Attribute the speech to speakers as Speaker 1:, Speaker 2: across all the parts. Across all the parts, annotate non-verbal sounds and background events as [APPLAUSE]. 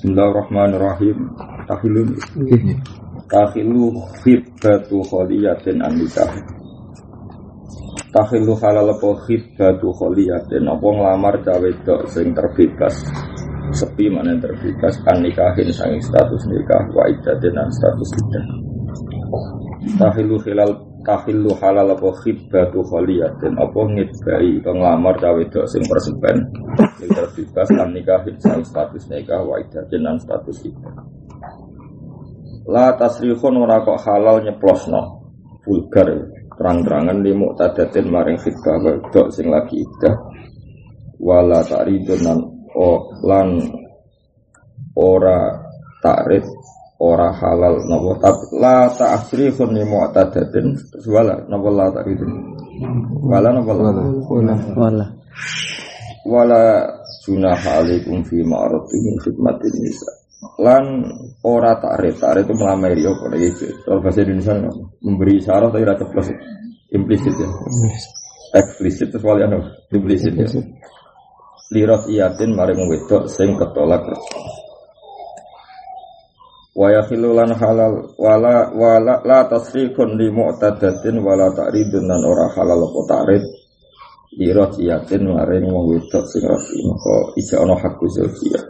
Speaker 1: Bismillahirrahmanirrahim. Tahilu Tahilu khibbatu kholiyatin an nikah. Tahilu halal apa khibbatu kholiyatin apa nglamar cawe dok sing terbebas. Sepi mana yang terbebas an nikahin sang status nikah wa iddatin status iddah. Tahilu hilal tahillu halal apa khibbatu kholiyatin? Apa ngidbai atau ngelamar cawe dok sing persepen sing terbebas kan nikah sang status nikah wa idatin dan status itu la tasrihun ora kok halal nyeplosno. Vulgar terang-terangan di muktadatin maring khibbah dok sing lagi idah. Wala ta'ridun lan lan ora takrif ora halal napa? Tak la ta'srifun li mu'tadatin. Wala napa la ta'ridun wala napa wala. Wala. Wala junah alaikum fi ma'rati min khidmatin nisa. Lan ora takrif. Takrif itu melamari apa? Iki kalau bahasa Indonesia memberi syarat tapi rata plus implisit ya. Eksplisit itu soalnya implisit ya. Lirat iyatin maring wedok sing ketolak wa yakhilulan halal wala wala la tasrifun li mu'tadatin wala ta'ridun dan ora halal apa ta'rid. Li rajiyatin maring wong wedok sing rafi maka ija ana hakku zawjiyah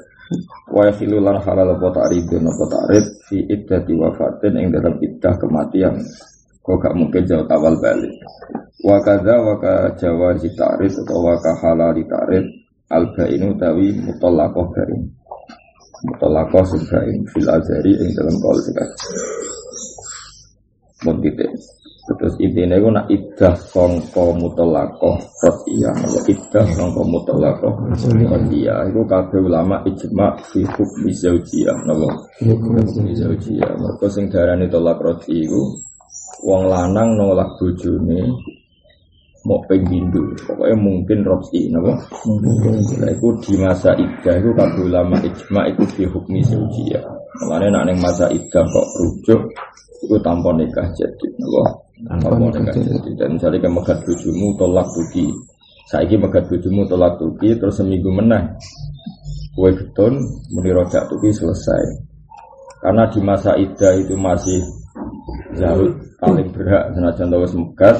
Speaker 1: wa yakhilulan halal apa ta'ridun apa ta'rid fi iddati wafatin ing dalam iddah kematian. Kok gak mungkin jauh awal balik. Wa kadza wa ka jawazi ta'rid atau wa ka halal ta'rid al bainu tawi mutallaqah bain mutalakoh sebain fil azari yang dalam kol sekat Mungkin Terus intinya itu nak idah songko iya. Kalau idah songko mutalakoh iya. Itu kabe ulama ijma fi hukmi zaujiyah. Nama hukmi zaujiyah. Mereka sing darani tolak roti itu Wong lanang nolak bojone mau penghindu pokoknya mungkin rosi nabo nah itu di masa idah itu kalau ulama ijma itu di hukmi ya. Makanya nak masa idah kok rujuk itu tanpa nikah jadi nabo tanpa nikah jadi dan misalnya kamu megat bujumu tolak tuki saya ini megat bujumu tolak tuki terus seminggu menang. Kue beton muni rojak tuki selesai. Karena di masa idah itu masih jauh paling berhak senajan tahu megat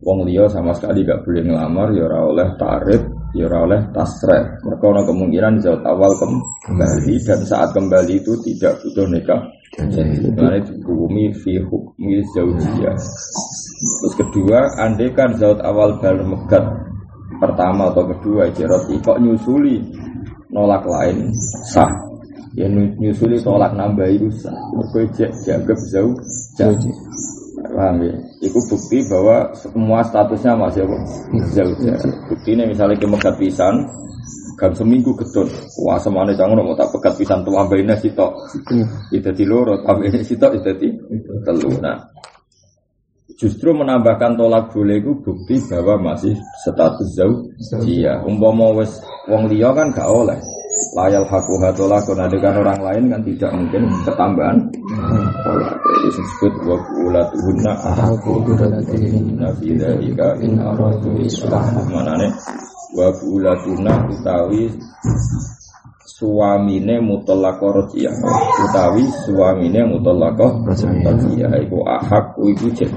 Speaker 1: Wong liya sama sekali gak boleh ngelamar, ya ora oleh tarif, ya ora oleh tasreh. Mereka ada kemungkinan jauh awal kembali dan saat kembali itu tidak butuh nikah. Jadi bumi fi hukmi zaujiyah. Terus kedua, andai kan zaut awal bal megat pertama atau kedua jerot kok nyusuli nolak lain sah. Ya nyusuli tolak nambah itu sah. Mereka dianggap jauh jauh. Paham ya? Itu bukti bahwa semua statusnya masih apa? Zaujah. Bukti ini misalnya ke megat pisan, kan seminggu ketun. Wah semuanya jangan mau tak pegat pisan tuh ambilnya sitok. Itu di loro, ambilnya sitok itu di telur. Nah, justru menambahkan tolak boleh itu bukti bahwa masih status jauh. Iya, umpama wes wong liya kan gak oleh layal haku hatola dengan orang lain kan tidak mungkin ketambahan disebut wa ulatuhunna ahaqu ulatuhunna fi dzalika in aradu islah manane wa ulatuna utawi suamine mutallaqah rajiyah utawi suamine mutallaqah rajiyah iku ahak iku cek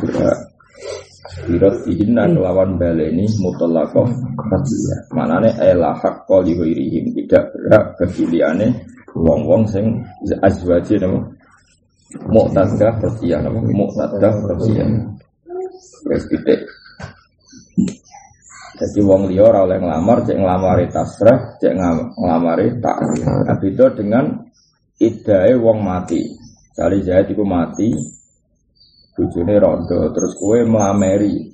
Speaker 1: Birot dihinna kelawan baleni mutolakoh Fadiyah Manane elah hak koli huirihim Tidak berhak kekiliane Wong-wong sing azwaji nama Mu'tadah Fadiyah nama Mu'tadah Fadiyah Wes titik jadi wong liya ora oleh nglamar, cek nglamari tasrah, cek nglamari takrif. Nah, beda dengan idae wong mati. Sali Zaid iku mati, bujune rondo terus kue melameri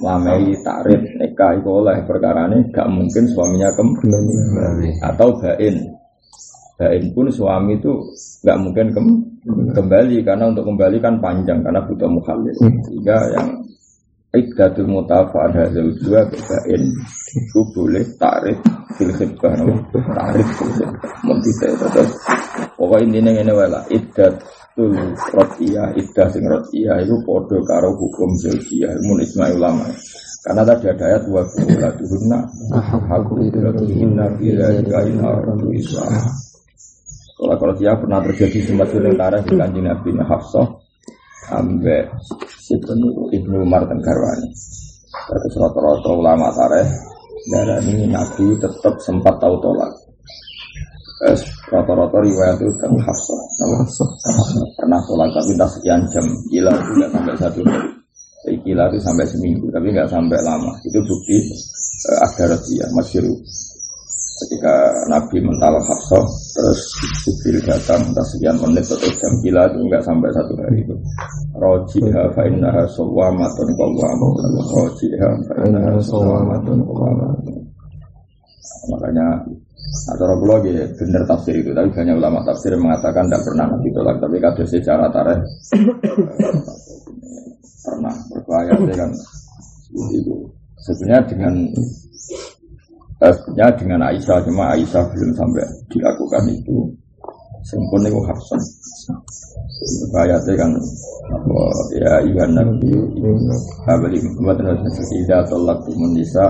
Speaker 1: melameri takrif nikah itu oleh perkara ini gak mungkin suaminya kembali atau bain bain pun suami itu gak mungkin kem kembali karena untuk kembali kan panjang karena butuh mukhalil sehingga yang Ikdatul mutafa'an hadal dua bain itu boleh takrif fil khidbah takrif fil khidbah Mungkin terus pokoknya intinya ini wala iddat tul rotiyah iddah sing rotiyah itu podo karo hukum zaujiyah mun isma ulama. Karena tadi ada ayat wa kulatuhunna aku kulatuhunna bila ina aradu islam Kalau kalau dia pernah terjadi sempat sementara di kanjeng Nabi Hafsah ambek Ibnu Umar dan Garwani. Terus rata-rata ulama tareh darah ini Nabi tetap sempat tahu tolak. Rata-rata riwayat itu kan Hafsah. Pernah tolak tapi tak sekian jam. Gila tidak sampai satu hari. Gila itu sampai seminggu tapi nggak sampai lama. Itu bukti uh, ada dia masyur. Ketika Nabi mental Hafsah terus Jibril datang entah sekian menit atau jam gila itu nggak sampai satu hari itu. Rojiha fa innaha sawwamatun qawwamatun. Rojiha fa innaha sawwamatun qawwamatun. Makanya atau Rasulullah ya benar tafsir itu, tapi banyak ulama tafsir mengatakan tidak pernah Nabi tolak, tapi kalau secara tarikh pernah berbahaya kan itu. Sebenarnya dengan sebenarnya dengan Aisyah cuma Aisyah belum sampai dilakukan itu. Sempurna itu Hafsan. Ayatnya kan ya Iwan Nabi Habali Matan Ida tolak tumun nisa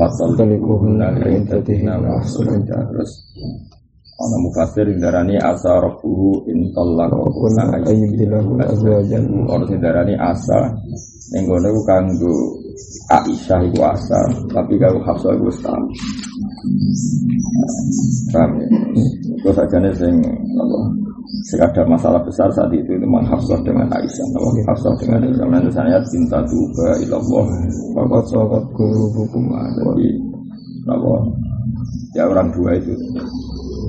Speaker 1: Fatal Talikuhunna Rintatina Terus Ana mufasir darani asa rabbuhu in talaqahunna ayyibdilahu azwajan Orang darani asa Ning ngono kanggo Aisyah iku asa tapi kalau Hafsah iku sama Paham ya? Itu saja nih sing apa ada masalah besar saat itu itu Hafsah dengan Aisyah. Kalau Hafsah dengan Aisyah. Nanti saya cinta juga ilallah. Bapak sobat guru hukum jadi apa ya orang dua itu.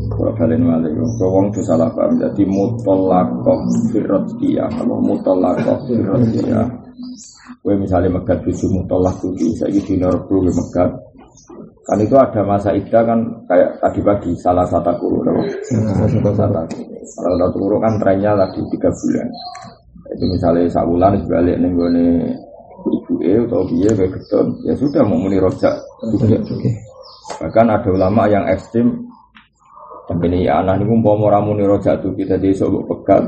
Speaker 1: Kalau kalian malik wong itu salah paham jadi mutolakoh firrotiyah kalau mutolakoh firrotiyah Gue misalnya megat tujuh mutolak tujuh saya gitu norbu megat. Kan itu ada masa ida kan kayak tadi pagi salah satu guru salah satu guru kan trennya lagi tiga bulan. Itu misalnya sabulan sebalik nih gue nih ibu e atau biaya kayak ya sudah mau muni rojak bahkan ada ulama yang ekstrim ini ya anak ini mau ramu nih rojak tuh kita di sobok pekat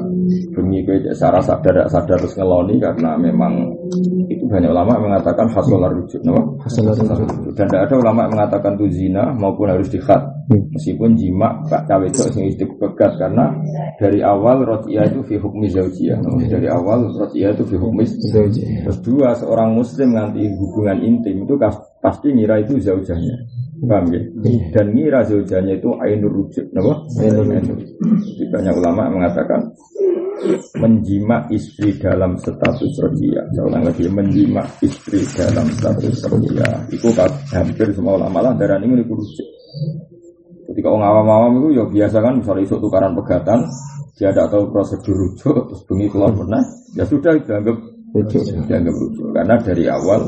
Speaker 1: demi gue sarah sadar sadar terus ngeloni karena memang itu banyak ulama mengatakan hasil rujuk, no? hasil rujuk. Dan tidak ada ulama mengatakan itu zina maupun harus dikhat. Hmm. Meskipun jima pak cawe itu sing pekat karena dari awal rotia itu fi hukmi zaujiyah. No? Dari awal rotia itu fi hukmi zaujiyah. Terus dua seorang muslim nanti hubungan intim itu pasti ngira itu zaujahnya. Paham ya? Iya. Dan ngira zaujahnya itu ainur rujuk, no? Ainur rujuk. Banyak ulama mengatakan menjima istri dalam status rodia. Seorang lagi menjima istri dalam status rodia. Itu hampir semua ulama lah darah ini rujuk. Ketika orang awam-awam itu ya biasa kan misalnya isu tukaran pegatan, dia tidak tahu prosedur rujuk, terus bengi keluar pernah, ya sudah dianggap rujuk, dianggap rujuk. Karena dari awal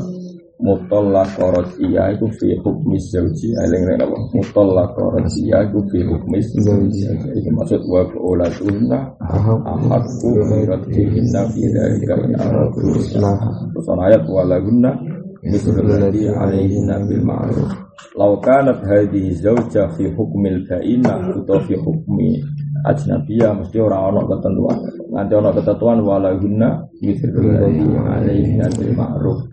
Speaker 1: mutolak iya itu fi hukmi zauji eling nek apa? Mutolak iya itu fi hukmi zauji iki maksud wa ulatuna ahadku raddihinna fi dzalika in aradu terus ayat wa lagunna mislul ladzi alaihinna bil ma'ruf. Law kanat hadhihi zauja fi hukmil ba'ina atau fi hukmi ajnabiyah mesti orang ono ketentuan. Nanti ono ketentuan walahunna mislul ladzi alaihinna bil ma'ruf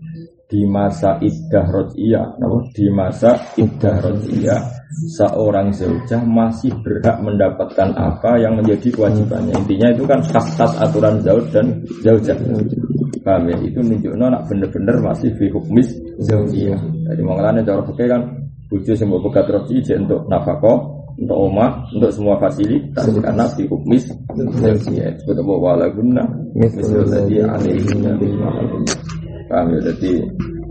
Speaker 1: di masa iddah rodiyah di masa iddah rodiyah seorang zaujah masih berhak mendapatkan apa yang menjadi kewajibannya. Intinya itu kan khas-khas aturan zauj dan zaujah. Paham ya? Itu nunjukno nak bener-bener masih fi hukmis zaujiyah. Jadi mengalami cara fikih kan bujuk semua bekat rodiyah untuk nafkah untuk oma, untuk semua fasilitas karena fi hukmis zaujiyah. sebut wala guna. Misalnya di bil Paham ya? Jadi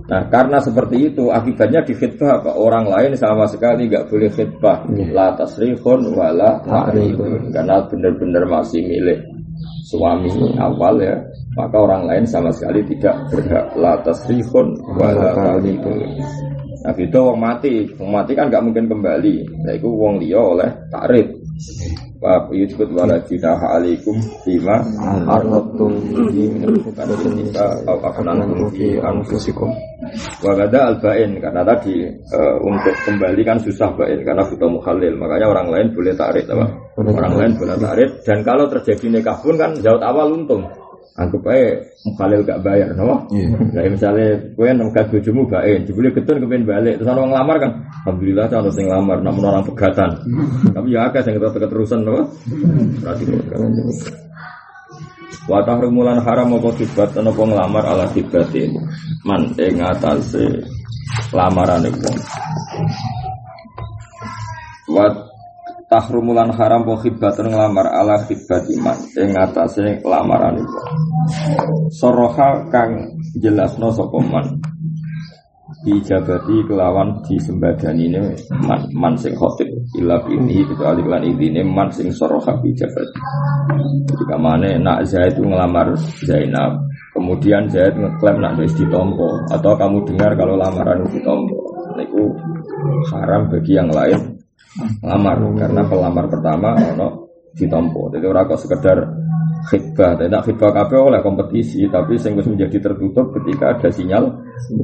Speaker 1: Nah karena seperti itu akibatnya di khidbah apa orang lain sama sekali nggak boleh khidbah. Yeah. la tasrihun wala ta'rifun. karena benar-benar masih milik suami awal ya. Maka orang lain sama sekali tidak berhak. La tasrihun wala ta'rifun. Nah itu wong mati, wong mati kan nggak mungkin kembali. Nah itu wong liya oleh takrif. Wa yujud wala junaha alaikum bima arratum bihi min nisa aw afnantum fi anfusikum. Wa gada al-bain karena tadi uh, untuk kembali kan susah bain karena butuh mukhalil. Makanya orang lain boleh tarik apa? Orang lain boleh tarik dan kalau terjadi nikah pun kan jauh awal untung. Anggap aja mukhalil gak bayar, no? Iya. Kayak misalnya kowe nengkat bojomu bae, jebule getun kepen balik, terus orang ngelamar kan, alhamdulillah ono sing ngelamar, namun orang pegatan. Tapi ya akeh sing keterusan, no? Berarti Wa tahrumulan haram apa tibat apa ngelamar ala tibatin man ing atase lamaran wong. Wa tahrumulan haram apa khibatan ngelamar ala khibatiman ing atase lamaran wong. Soroha kang jelasno sapa man? Dijabati kelawan disembadani ini man, man sing khotib ila ini kecuali kelan ini man sing soroha bijabati ketika mana nak Zaid itu ngelamar Zainab. Kemudian Zaid ngeklaim nak wis ditompo. Atau kamu dengar kalau lamaran itu ditompo. Itu haram bagi yang lain lamar karena pelamar pertama ono ditompo jadi orang kok sekedar khidbah. Tidak khidbah kafe oleh kompetisi, tapi sing menjadi tertutup ketika ada sinyal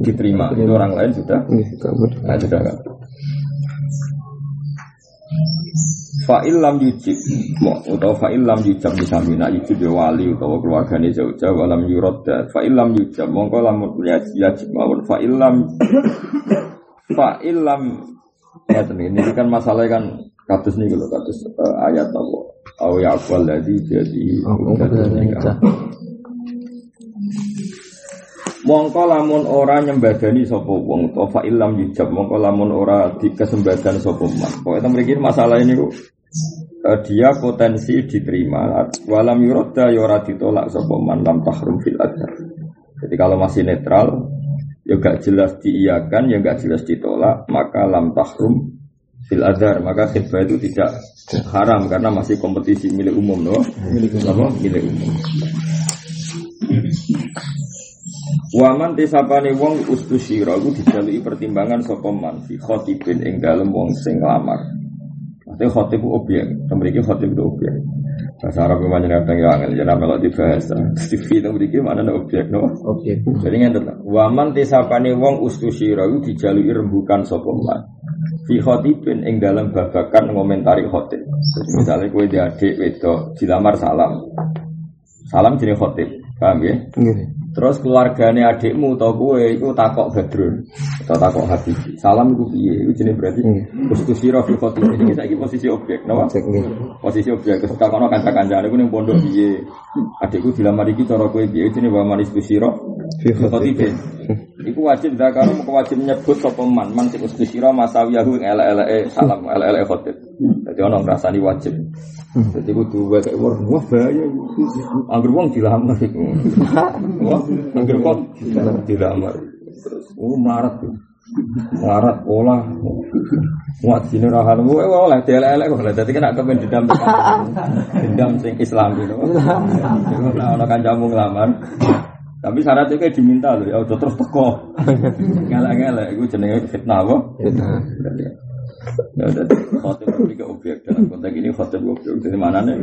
Speaker 1: diterima. Itu orang lain sudah nah, sudah kan. Fa'il lam yujib atau fa'il lam yujab misalnya nak yujib ya wali atau keluarganya jauh-jauh alam yurod fa'il lam yujab mongko lamun yajib mawon fa'il lam [COUGHS] fa'il lam ya ini kan masalah kan katus nih kalau katus uh, ayat apa Au ya'fal ladhi jadi Mongko lamun ora nyembadani sapa wong to fa illam yujab mongko lamun ora dikesembadan sapa man. Pokoke ta mriki masalah ini kok uh, dia potensi diterima walam yuradda ya ora ditolak sapa man lam tahrum fil adhar. Jadi kalau masih netral ya gak jelas diiyakan ya gak jelas ditolak maka lam tahrum fil adhar maka khidbah itu tidak haram karena masih kompetisi milik umum no? Milik umum. Milik umum. Waman tisapane wong ustusira iku dijaluki pertimbangan sapa man? Fi khatibin ing dalem wong sing lamar. Maksudnya khatib objek, mriki khatib itu objek. Bahasa Arab yang banyak kadang ya angel, jangan melok dibahas. TV itu mriki mana objek no? Objek. Jadi ngene Waman tisapane wong ustusira iku dijaluki rembukan sapa man fi khotibin ing dalam babakan ngomentari khotib. Misalnya kue di adik wedok dilamar salam. Salam jenis khotib, paham ya? Terus keluarganya adikmu atau gue itu takok badrun atau takok hati. Salam itu piye? Itu jenis berarti posisi rofi khotib ini saya posisi objek, nawa? Posisi objek. Terus takono kanca-kanca aku ning pondok piye? Adikku dilamar iki cara kowe piye? Jenenge wa manis kusira fi khotib. Iku wajib mau wajib nyebut sapa man man sing kusira masawiyahu ele-ele salam ele-ele khotib. Jadi ono ngrasani wajib. Jadi kudu wae wah bahaya. Angger wong dilamar iku. Wah Angger kok dilamar. Terus oh marat tuh. Marat olah. Muat sini rahan gue oleh elek-elek kok. Dadi kena kepen dendam. Dendam sing Islam gitu. Nah, ono kancamu nglamar. Tapi syaratnya kayak diminta loh, ya udah terus teko. Ngelak-ngelak, itu jenenge fitnah kok. Fitnah. Ya, jadi khotib itu objek dalam konteks ini khotib objek. Jadi mana nih?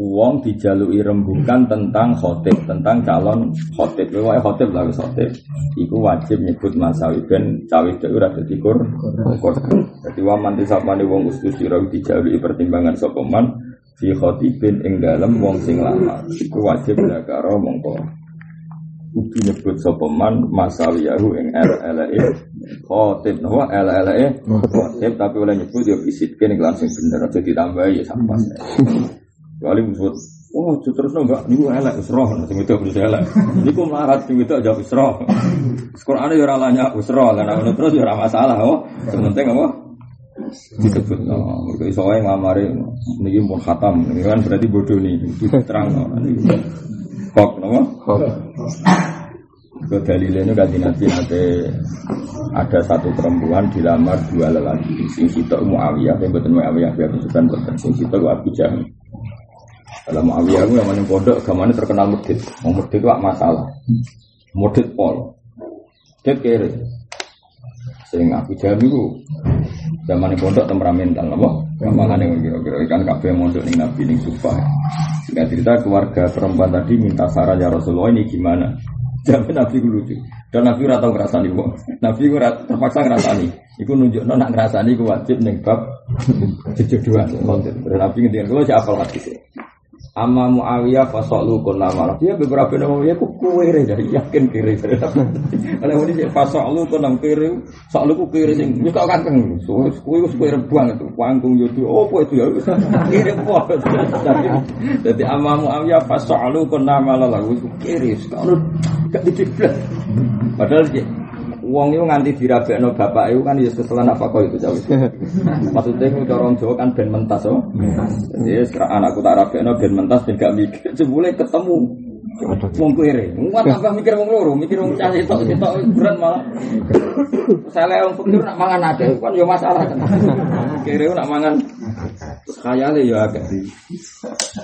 Speaker 1: Uang dijalui rembukan tentang khotib, tentang calon khotib. Pokoknya khotib lah khotib. Iku wajib nyebut masawi ben cawe itu udah jadi kur. Jadi waman disapani wong ustus sira dijalui pertimbangan sopeman fi khotibin ing dalam wong sing lama. Iku wajib karo mongko kudu nyebut sopeman masawiyahu ing LLE khotib nawa LLE khotib tapi oleh nyebut ya visitkan yang langsung bener aja ditambah ya sampas kali musuh Oh, terus enggak, niku elek wis roh, sing itu wis elek. Niku marat sing itu aja wis roh. Quran ya ora lanya wis roh, lan terus ya ora masalah, oh. Sementing apa? disebut no, mereka iso wae ngamari niki pun khatam, ini kan berarti bodoh nih, terang no. Kok, nama? Kok. Ke dalilnya kaji nabi nanti ada satu perempuan dilamar dua lelaki. Sing sitok Muawiyah, yang betul Muawiyah biar bukan betul. Sing sitok Abu Jahal. Dalam Muawiyah itu yang mana pondok, gamane terkenal mudit. Mau mudit itu masalah. Mudit pol. Mudit kere. Sing Abu Jahal itu zaman pondok temperamental, apa? Makanya kira-kira ikan kafe mondok nih nabi nih sufa. Sehingga cerita keluarga perempuan tadi minta saran ya Rasulullah ini gimana? Jadi nabi gue lucu. Dan nabi ora tau ngrasani wong. Nabi gue terpaksa ngrasani. Iku nunjuk nak ngrasani gue wajib neng bab [LAUGHS] konten. Dan nabi ngendikan kalau siapa sih? Amma Muawiyah fasolu kun nama Dia beberapa nama dia ku kiri dari yakin kiri. Kalau ini fasolu kun nama kiri, solu ku kiri sing nyuka kanteng. So kue ku kue rebuang itu, panggung itu. Oh apa itu ya? Kiri apa? Jadi Amma Muawiyah fasolu kun nama lalu ku kiri. Gak diciprat. Padahal Wong itu nganti dirabekno bapak itu kan ya keselan apa kau [LAUGHS] itu jauh. Maksudnya itu corong Jawa kan ben mentas oh. Jadi sekarang anakku tak rabekno ben mentas ben gak mikir. Jebule ketemu Wong kere, muat [LAUGHS] tambah mikir wong loro, mikir wong cah sitok sitok berat malah. Saya wong pikir nak mangan ada, kan yo masalah [LAUGHS] kan. Kere nak mangan khayale yo agak.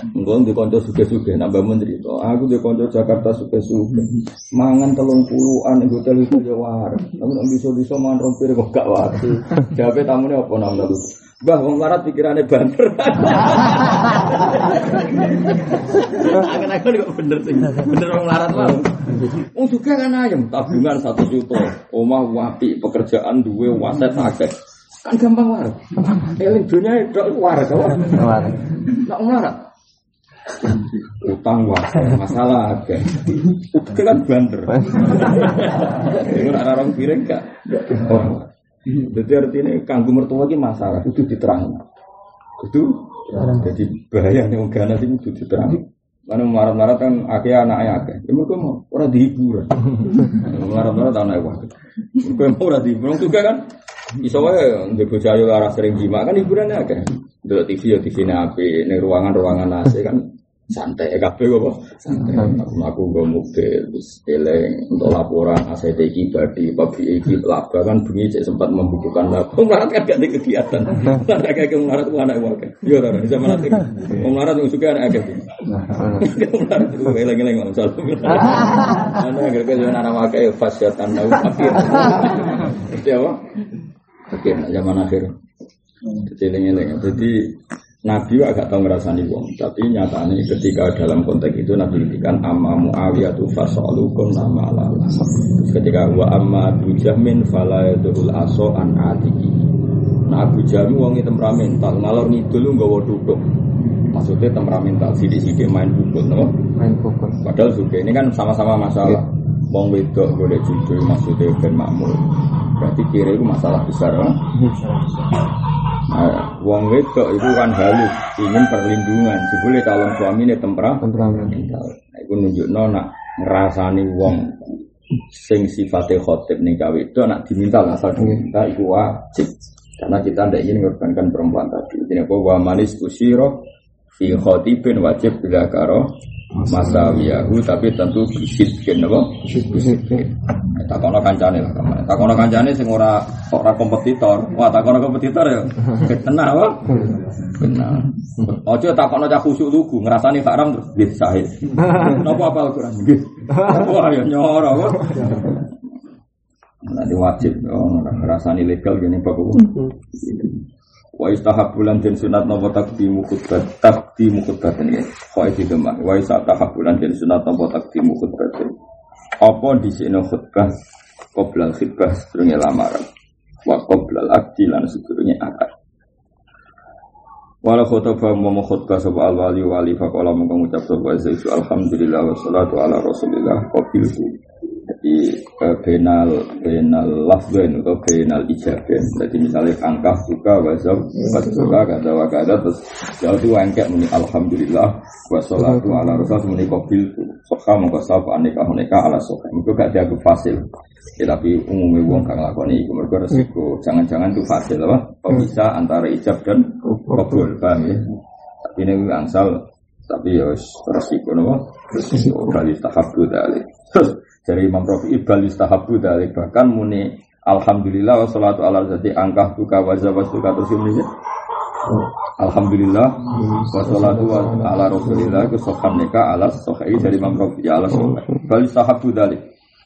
Speaker 1: Engko di kanca suge-suge nambah menteri to. Aku di kanca Jakarta suge-suge. Mangan telung puluhan ning hotel itu yo war. Tapi nek bisa-bisa mangan rong piring kok gak war. [LAUGHS] Jawabe tamune apa namanya lu? Bah, wong larat pikirannya banter. [LAUGHS] Akan-akan kok bener sih. Bener wong larat mah. [LAUGHS] Wong juga kan ayam, tabungan satu juta, omah wapi, pekerjaan duwe waset akeh. Kan gampang waras. Eling dunia itu waras kok.
Speaker 2: Waras.
Speaker 1: Nak waras. Utang waras, masalah akeh. Utang kan banter. Ini ada orang piring gak? Jadi artinya kanggo mertua ini masalah itu diterang. Itu jadi bahaya nih Ghana ini itu diterang. Karena marah-marah kan akhirnya anaknya akeh. Ya mereka mau orang dihiburan. Marah-marah anaknya wakil. Mereka mau orang dihiburan juga kan. Iso wae ndek bojo ayu lara sering jima kan hiburannya akeh. Delok TV ya TV api, ning ruangan-ruangan AC kan santai kabeh kok santai. Aku aku gue mobil terus eleng untuk laporan ACT badi pabi iki laba kan bunyi cek sempat membukukan laba melarat kan gak ada kegiatan. [LAUGHS] Ada kayak melarat itu anak wakil iya tau bisa melarat melarat itu suka anak akeh melarat [LAUGHS] itu eleng eleng nggak salah [LAUGHS] mana kira-kira anak wakil fasyatan tahu akhir seperti apa? Akhir zaman akhir. Jadi eleng jadi Nabi agak tahu ngerasani wong, tapi nyatanya ketika dalam konteks itu Nabi ngendikan amma Muawiyah tu fasalukum nama lala. Ketika wa amma Abu Jahmin fala yadul aso an atiki. Nah Abu Jahmin wong temperamental, ngalor ngidul nggawa duduk. Maksudnya temperamental, sidik-sidik main pukul, no?
Speaker 2: Main pukul.
Speaker 1: Padahal juga ini kan sama-sama masalah. Wong wedok boleh jujur maksudnya ben makmur. Berarti kira itu masalah besar, no? Nah, wong wedok itu kan halus, ingin perlindungan. Jebule calon suami ini tempera.
Speaker 2: Temperamental.
Speaker 1: Nah, itu nunjuk nak ngerasani wong sing sifatnya khotib nih gawe itu nak diminta asal diminta itu wajib karena kita tidak ingin mengorbankan perempuan tadi ini apa wa manis kusiro fi khotibin wajib bila karo masawiyahu tapi tentu bisidkin apa? Bisidkin takono kancane lah kamane takono kancane sing ora ora kompetitor. Wah takono kompetitor ya? Tenang apa? Benar ojo takono cah khusuk lugu ngrasani haram terus nggih sahih [LAUGHS] napa apal Quran? Nggih [LAUGHS] wah ya nyoro kok nanti wajib oh, ngrasani legal gini Pak wa istahabulan den sunat nopo takdimu khutbah takdimu khutbah ini. Kok iki demak wa istahabulan den sunat nopo takdimu khutbah apa di sini khutbah? Qoblal khutbah sedurunge lamaran. Wa qoblal akdi lan sedurunge akad. Walau khutbah mau khutbah sapa al wali wali faqala mengko ngucap sapa Zaidu alhamdulillah wassalatu ala rasulillah. Qabiltu jadi eh, benal benal lafzen atau benal ijaben jadi misalnya angka suka wasab pas suka kata wakada terus jauh itu angkat muni alhamdulillah wassalatu ala rasul muni qabil soka mongko sapa aneka aneka ala soka. Itu gak dianggap fasil. Ya, tapi umumnya wong kang lakoni iku mergo resiko jangan-jangan itu fasil apa? Bisa antara ijab dan kabul. paham ya? Tapi ini angsal tapi ya resiko nopo resiko. Kali tahabbu dalih dari Imam Rafi Ibal istahabu dari bahkan muni Alhamdulillah wassalatu ala zati angkah tuka wazawaz tuka terus ini Alhamdulillah wassalatu ala rasulillah kesokan neka ala sokai dari Imam Rafi ala sokai bal istahabu dari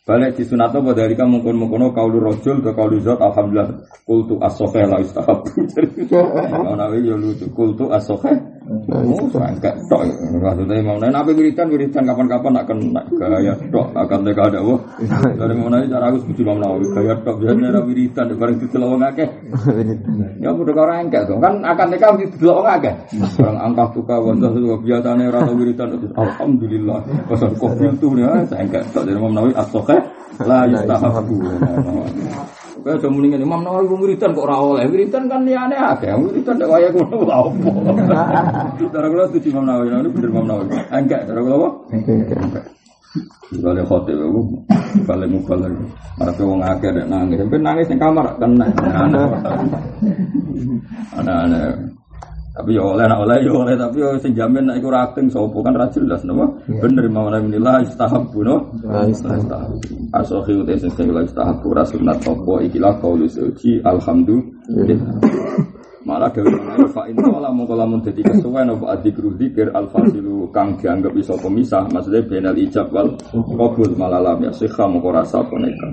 Speaker 1: balik di sunat apa dari kamu mungkin mungkin kaulu rojul ke kaulu zat? Alhamdulillah kultu asokai la istahabu [LAUGHS] jadi [LAUGHS] kalau nawi ya lucu kultu asokai Oh, enggak tok. Maksudnya mau nek nabi wiridan wiridan kapan-kapan nak kena gaya tok akan teka ada wah. Dari mana cara aku setuju mau nabi gaya tok biasanya nabi wiridan bareng didelok wong akeh. Ya udah orang enggak dong. Kan akan teka mesti didelok wong akeh. Barang angka suka wajah itu biasanya rata wiridan alhamdulillah. Pasal kopi itu ya saya enggak tok dari mau nabi asokeh la yustahabu. Kayak udah mendingan Imam Nawawi wiridan kok ora oleh. Wiridan kan liyane akeh. Wiridan nek waya ngono opo. [LAUGHS] Cara kula setuju Imam Nawawi, ini bener Imam Nawawi. Enggak, cara kula apa? Enggak. Kalau khotib aku balik mubalik. Ada wong akeh nek nangis. Sampai nangis ning kamar kena. [LAUGHS] Anak-anak. Tapi ya oleh nak oleh ya oleh tapi ya sing jamin nek iku rating sapa kan ra jelas napa. Bener mau nek minillah istahabbu no. Istahabbu. Asohi uti sing sing la istahabbu rasulullah apa ikilah qaulu suci alhamdulillah. Malah dewe fa in qala mongko lamun dadi kesuwen apa adzikru dzikir al fasilu kang dianggap iso pemisah maksudnya benal ijab wal qabul malah lam ya sikha mongko rasa poneka.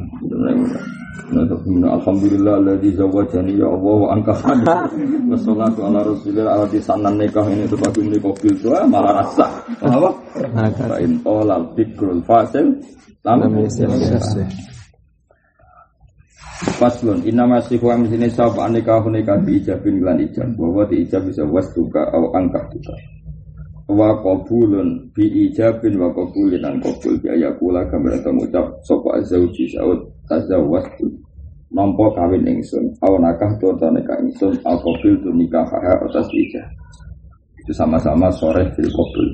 Speaker 1: Alhamdulillah alladzi zawajani ya Allah wa angkafani. [LAUGHS] Wassalatu ala rasulillah ala sanan nikah ini bagi ini kobil tua malah rasa. Apa? Fa in qala dzikrul fasil lam yasil. Faslun inna masih wa misini sab aneka huneka bi ijabin lan ijab. Bahwa di ijab bisa wastuka au angka juga wa qabulun bi ijabin wa qabulin an qabul bi ayakula gambar atau ngucap sapa azauji saud tazawwastu nampa kawin ingsun au nakah to nikah ingsun au qabul tu nikah atas ijab. Itu sama-sama sore fil qabul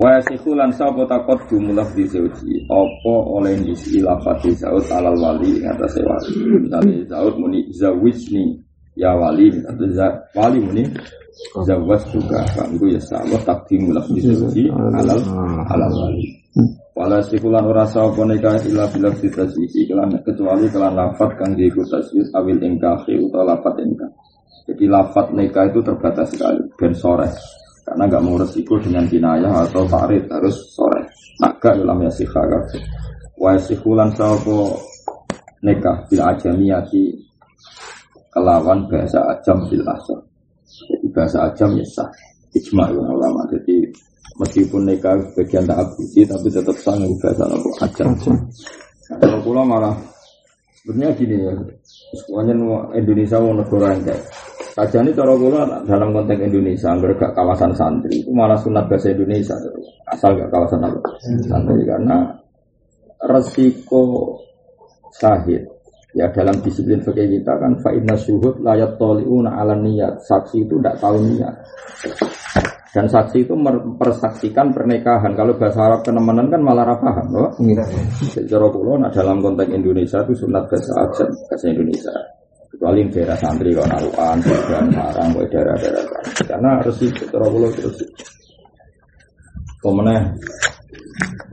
Speaker 1: Wa sikhulan sapa takot jumlah di seuji apa oleh isi lafati saud alal wali ing wali. Misalnya saud muni zawijni ya wali atau wali muni zawas juga kan ya sama takdim di seuji alal alal wali. Wala sikulan ora sapa nika ila bila sisi kelan kecuali kelan lafat kang diiku tasyid awil ingkah utawa lafat ingkah. Jadi lafat nika itu terbatas sekali ben sore karena nggak mau resiko dengan kinayah atau farid harus sore. Maka dalam ya sikha wa sikhulan sawo nikah bil ajamiyati kelawan bahasa ajam bil asal jadi bahasa ajam ya sah. Ijma ulama. Jadi meskipun nikah bagian tak abuji tapi tetap sah bahasa apa? Ajam. Kalau pulau malah sebenarnya gini ya. Semuanya Indonesia mau negara yang kayak Saja ini cara kula dalam konteks Indonesia, gak kawasan santri itu malah sunat bahasa Indonesia, asal gak kawasan apa? Santri karena resiko sahid. Ya dalam disiplin fikih kita kan fa'inna syuhud layat toliuna ala niat saksi itu tidak tahu niat dan saksi itu mempersaksikan pernikahan. Kalau bahasa Arab kenemenan kan malah rapaham loh. Cara kula nah dalam konteks Indonesia itu sunat bahasa Arab bahasa Indonesia kecuali daerah santri kalau naruhan, dan marang, daerah-daerah karena harus itu terlalu terus. Pemenang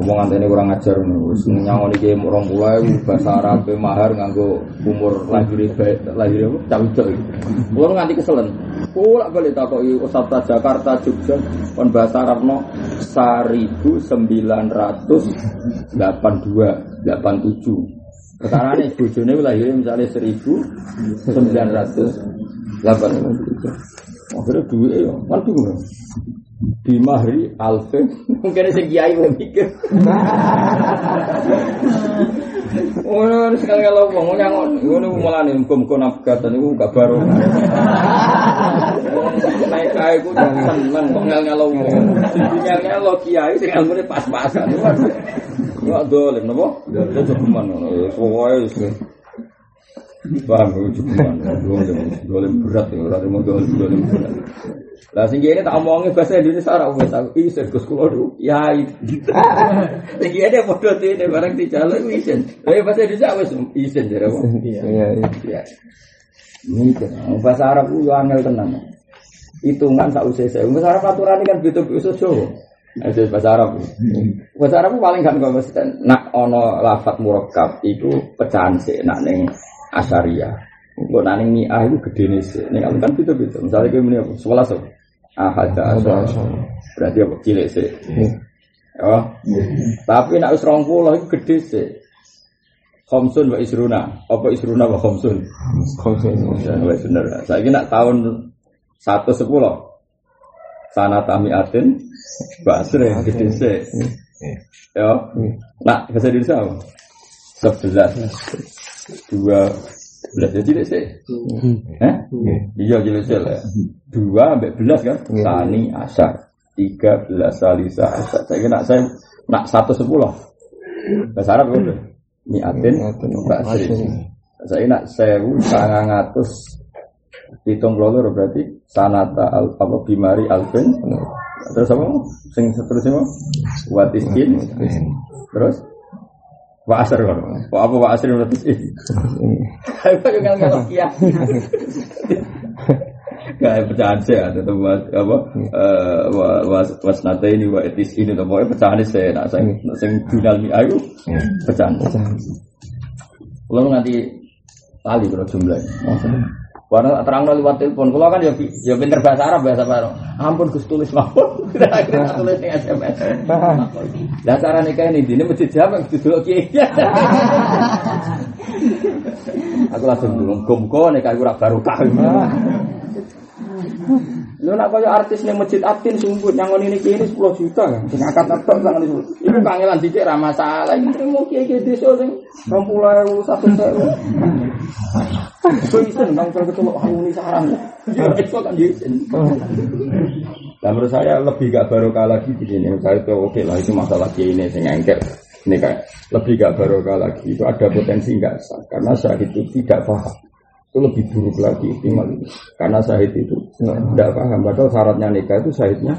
Speaker 1: omongan ini kurang ajar nih, nyangon iki orang mulai bahasa Arab mahar nganggo umur lahir lahir apa? Cawi Kulo nganti keselen. Kulo boleh takoki Ustaz Jakarta Jogja kon bahasa Arab no 1982 87 Perkara ini bojone lahir misalnya seribu sembilan ratus delapan Akhirnya duit ya, kan bingung. di mahri alfin [LAUGHS] mungkin sing kiai wae mikir. [LAUGHS] Oh, Ora sekali kalau wong yang ngono mulane muga-muga nafkah niku gak baro [LAUGHS] naik kae ku seneng kok ngel-ngelo jenenge lo kiai sing ngene pas-pasan. Kok dolen nopo yo cukup man pokoke wis eh. Paham, cukup man, dolem berat ya, rada mau dolem berat. Lah sing kene tak omongi bahasa Indonesia ora wis aku isin Gus kula dulu. Ya [LAUGHS] Sing kene padha tene barang dijaluk isin. Lah bahasa Indonesia wis isin jare kok. Iya iya. Ini kan bahasa Arab ku yo angel tenan. Hitungan sak usai saya. Bahasa Arab aturan kan gitu-gitu Jawa. Itu bahasa Arab. Bahasa Arab paling kan kok mesti nak ono lafat murakkab itu pecahan sih nak ning asaria. Kok nak ning mi'ah itu gede nih sih. Ning kan itu itu. Misalnya kayak ini apa? Sebelas so. Ahad Berarti apa? Cilik sih. Oh. Tapi nak wis 20 itu gede sih. Khomsun wa isruna. Apa isruna wa khomsun? Khomsun. Ya, bener. Saya nak tahun satu sepuluh. sanata mi'atin basri gede sih. Ya. Nah, bahasa Indonesia apa? Sebelas. Dua belas jadi tidak sih. Eh? Iya jadi sih lah. Dua sampai belas kan? Tani asar. Tiga belas salisa asar. Saya kira saya nak satu sepuluh. Bahasa Arab udah. Mi'atin basri. Saya nak sewu sangang atus hitung lolo berarti sanata al apa bimari alfin terus apa sing seterusnya what is in terus wa asar kan wa apa wa what is in apa yang nggak ya Kayak pecahan saya ada tempat apa was was nata ini wa etis ini tuh pokoknya pecahan saya nak saya sing jurnal mi ayu pecahan. Kalau nanti tali kalau jumlahnya. Warna terang lewat telepon. Kalau kan ya ya pinter bahasa Arab bahasa Arab. Ampun Gus tulis mawon. [LAUGHS] Akhirnya tulis di SMS. Lah cara nikah ini dini mesti jawab duduk kiai. [LAUGHS] Aku langsung bilang gomko nikah ora barokah. Lu nak kaya artis ning masjid Atin sumput nyangon ini kini 10 juta kan. Sing akad netok sangan itu. Iku kangelan dicek ra masalah. Iki trimo kiai-kiai desa sing 20.000 1.000. Kok iso nang ketemu ini sarang. Itu kan isin. Dan menurut saya lebih gak barokah lagi begini. Saya itu oke lah itu masalah kiai ini sing engkel. Ini kayak lebih gak barokah lagi itu ada potensi nggak sah karena saya itu tidak paham itu lebih buruk lagi optimal karena syahid itu tidak paham. Padahal syaratnya nikah itu syahidnya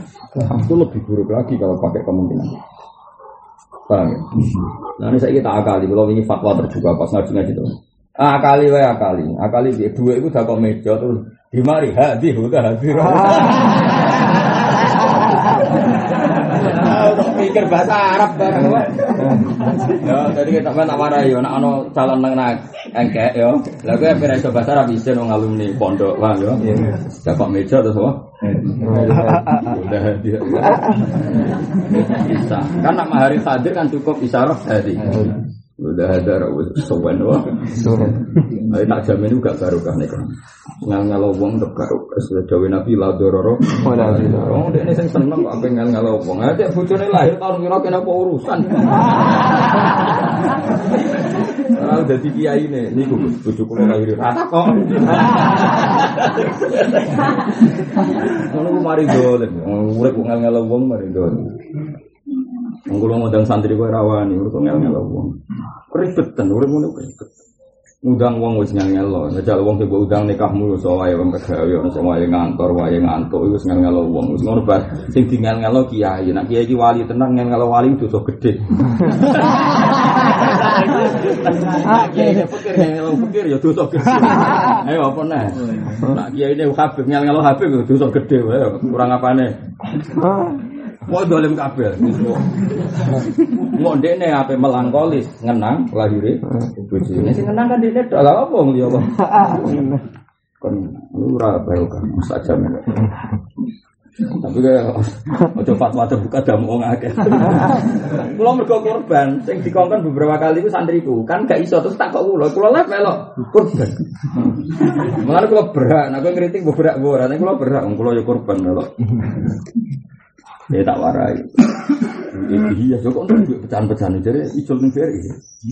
Speaker 1: itu lebih buruk lagi kalau pakai kemungkinan paham ya? nah ini saya kita akali. Kalau ini fatwa terbuka pas ngaji ngaji itu. Akali wae akali. Akali dia dua itu kok meja terus di mari hadir udah hadir Untuk [LAUGHS] pikir bahasa Arab bareng Ya, tadi kita tak marah ya, nak ono calon nang engkek ya. Lah gue pernah iso bahasa Arab bisa nang alumni pondok lah ya. Dapat meja terus apa? Udah dia. [LAUGHS] Bisa. Kan nak mahari hadir kan cukup isyarat tadi. Udah ada rawat sowan wah. Ayo tak jamin juga barokah nih kan. Ngal ngalau wong untuk barokah. Sudah dawe nabi la dororo. Oh, dia ini seneng kok apa ngal ngalau wong. Aja bojone lahir tahun kira kena apa urusan. Ah, udah kiai ini, niku bojo kula lahir rata kok. Ngono ku mari dolen. Urip ngal ngalau wong mari dolen. Mengkulo ngundang santri kowe rawani, urip ngel ngel wong. Ribetan, urip ngono ribet. Ngundang wong wis ngel ngel lo, ngejak wong sing udang nikahmu iso wae wong pegawe ono sing wae ngantor, wae ngantuk wis ngel ngel wong. Wis ngono bar sing di ngel ngel kiai, nek kiai iki wali tenang ngel ngel wali dosa. Kiai pikir ya dosa gede. Ayo apa nih? Nak kiai ini habib ngel ngel habib dosa gede kurang apane? Mau dolim kabel. Mau dene apa melankolis ngenang lahir bojone. Sing ngenang kan dene tok lha apa ngliya apa. Kon ora bae kan saja Tapi kayak ojo fatwa buka damu wong akeh. Kula mergo korban sing dikongkon beberapa kali ku santriku, kan gak iso terus tak kok kula, kula lah melok korban. Mulane kula berak, nek kowe ngritik berak ora, nek kula berak, kula yo korban melok. Ya tak warai. Iya, kok untuk duit pecahan-pecahan jadi icul nih BRI.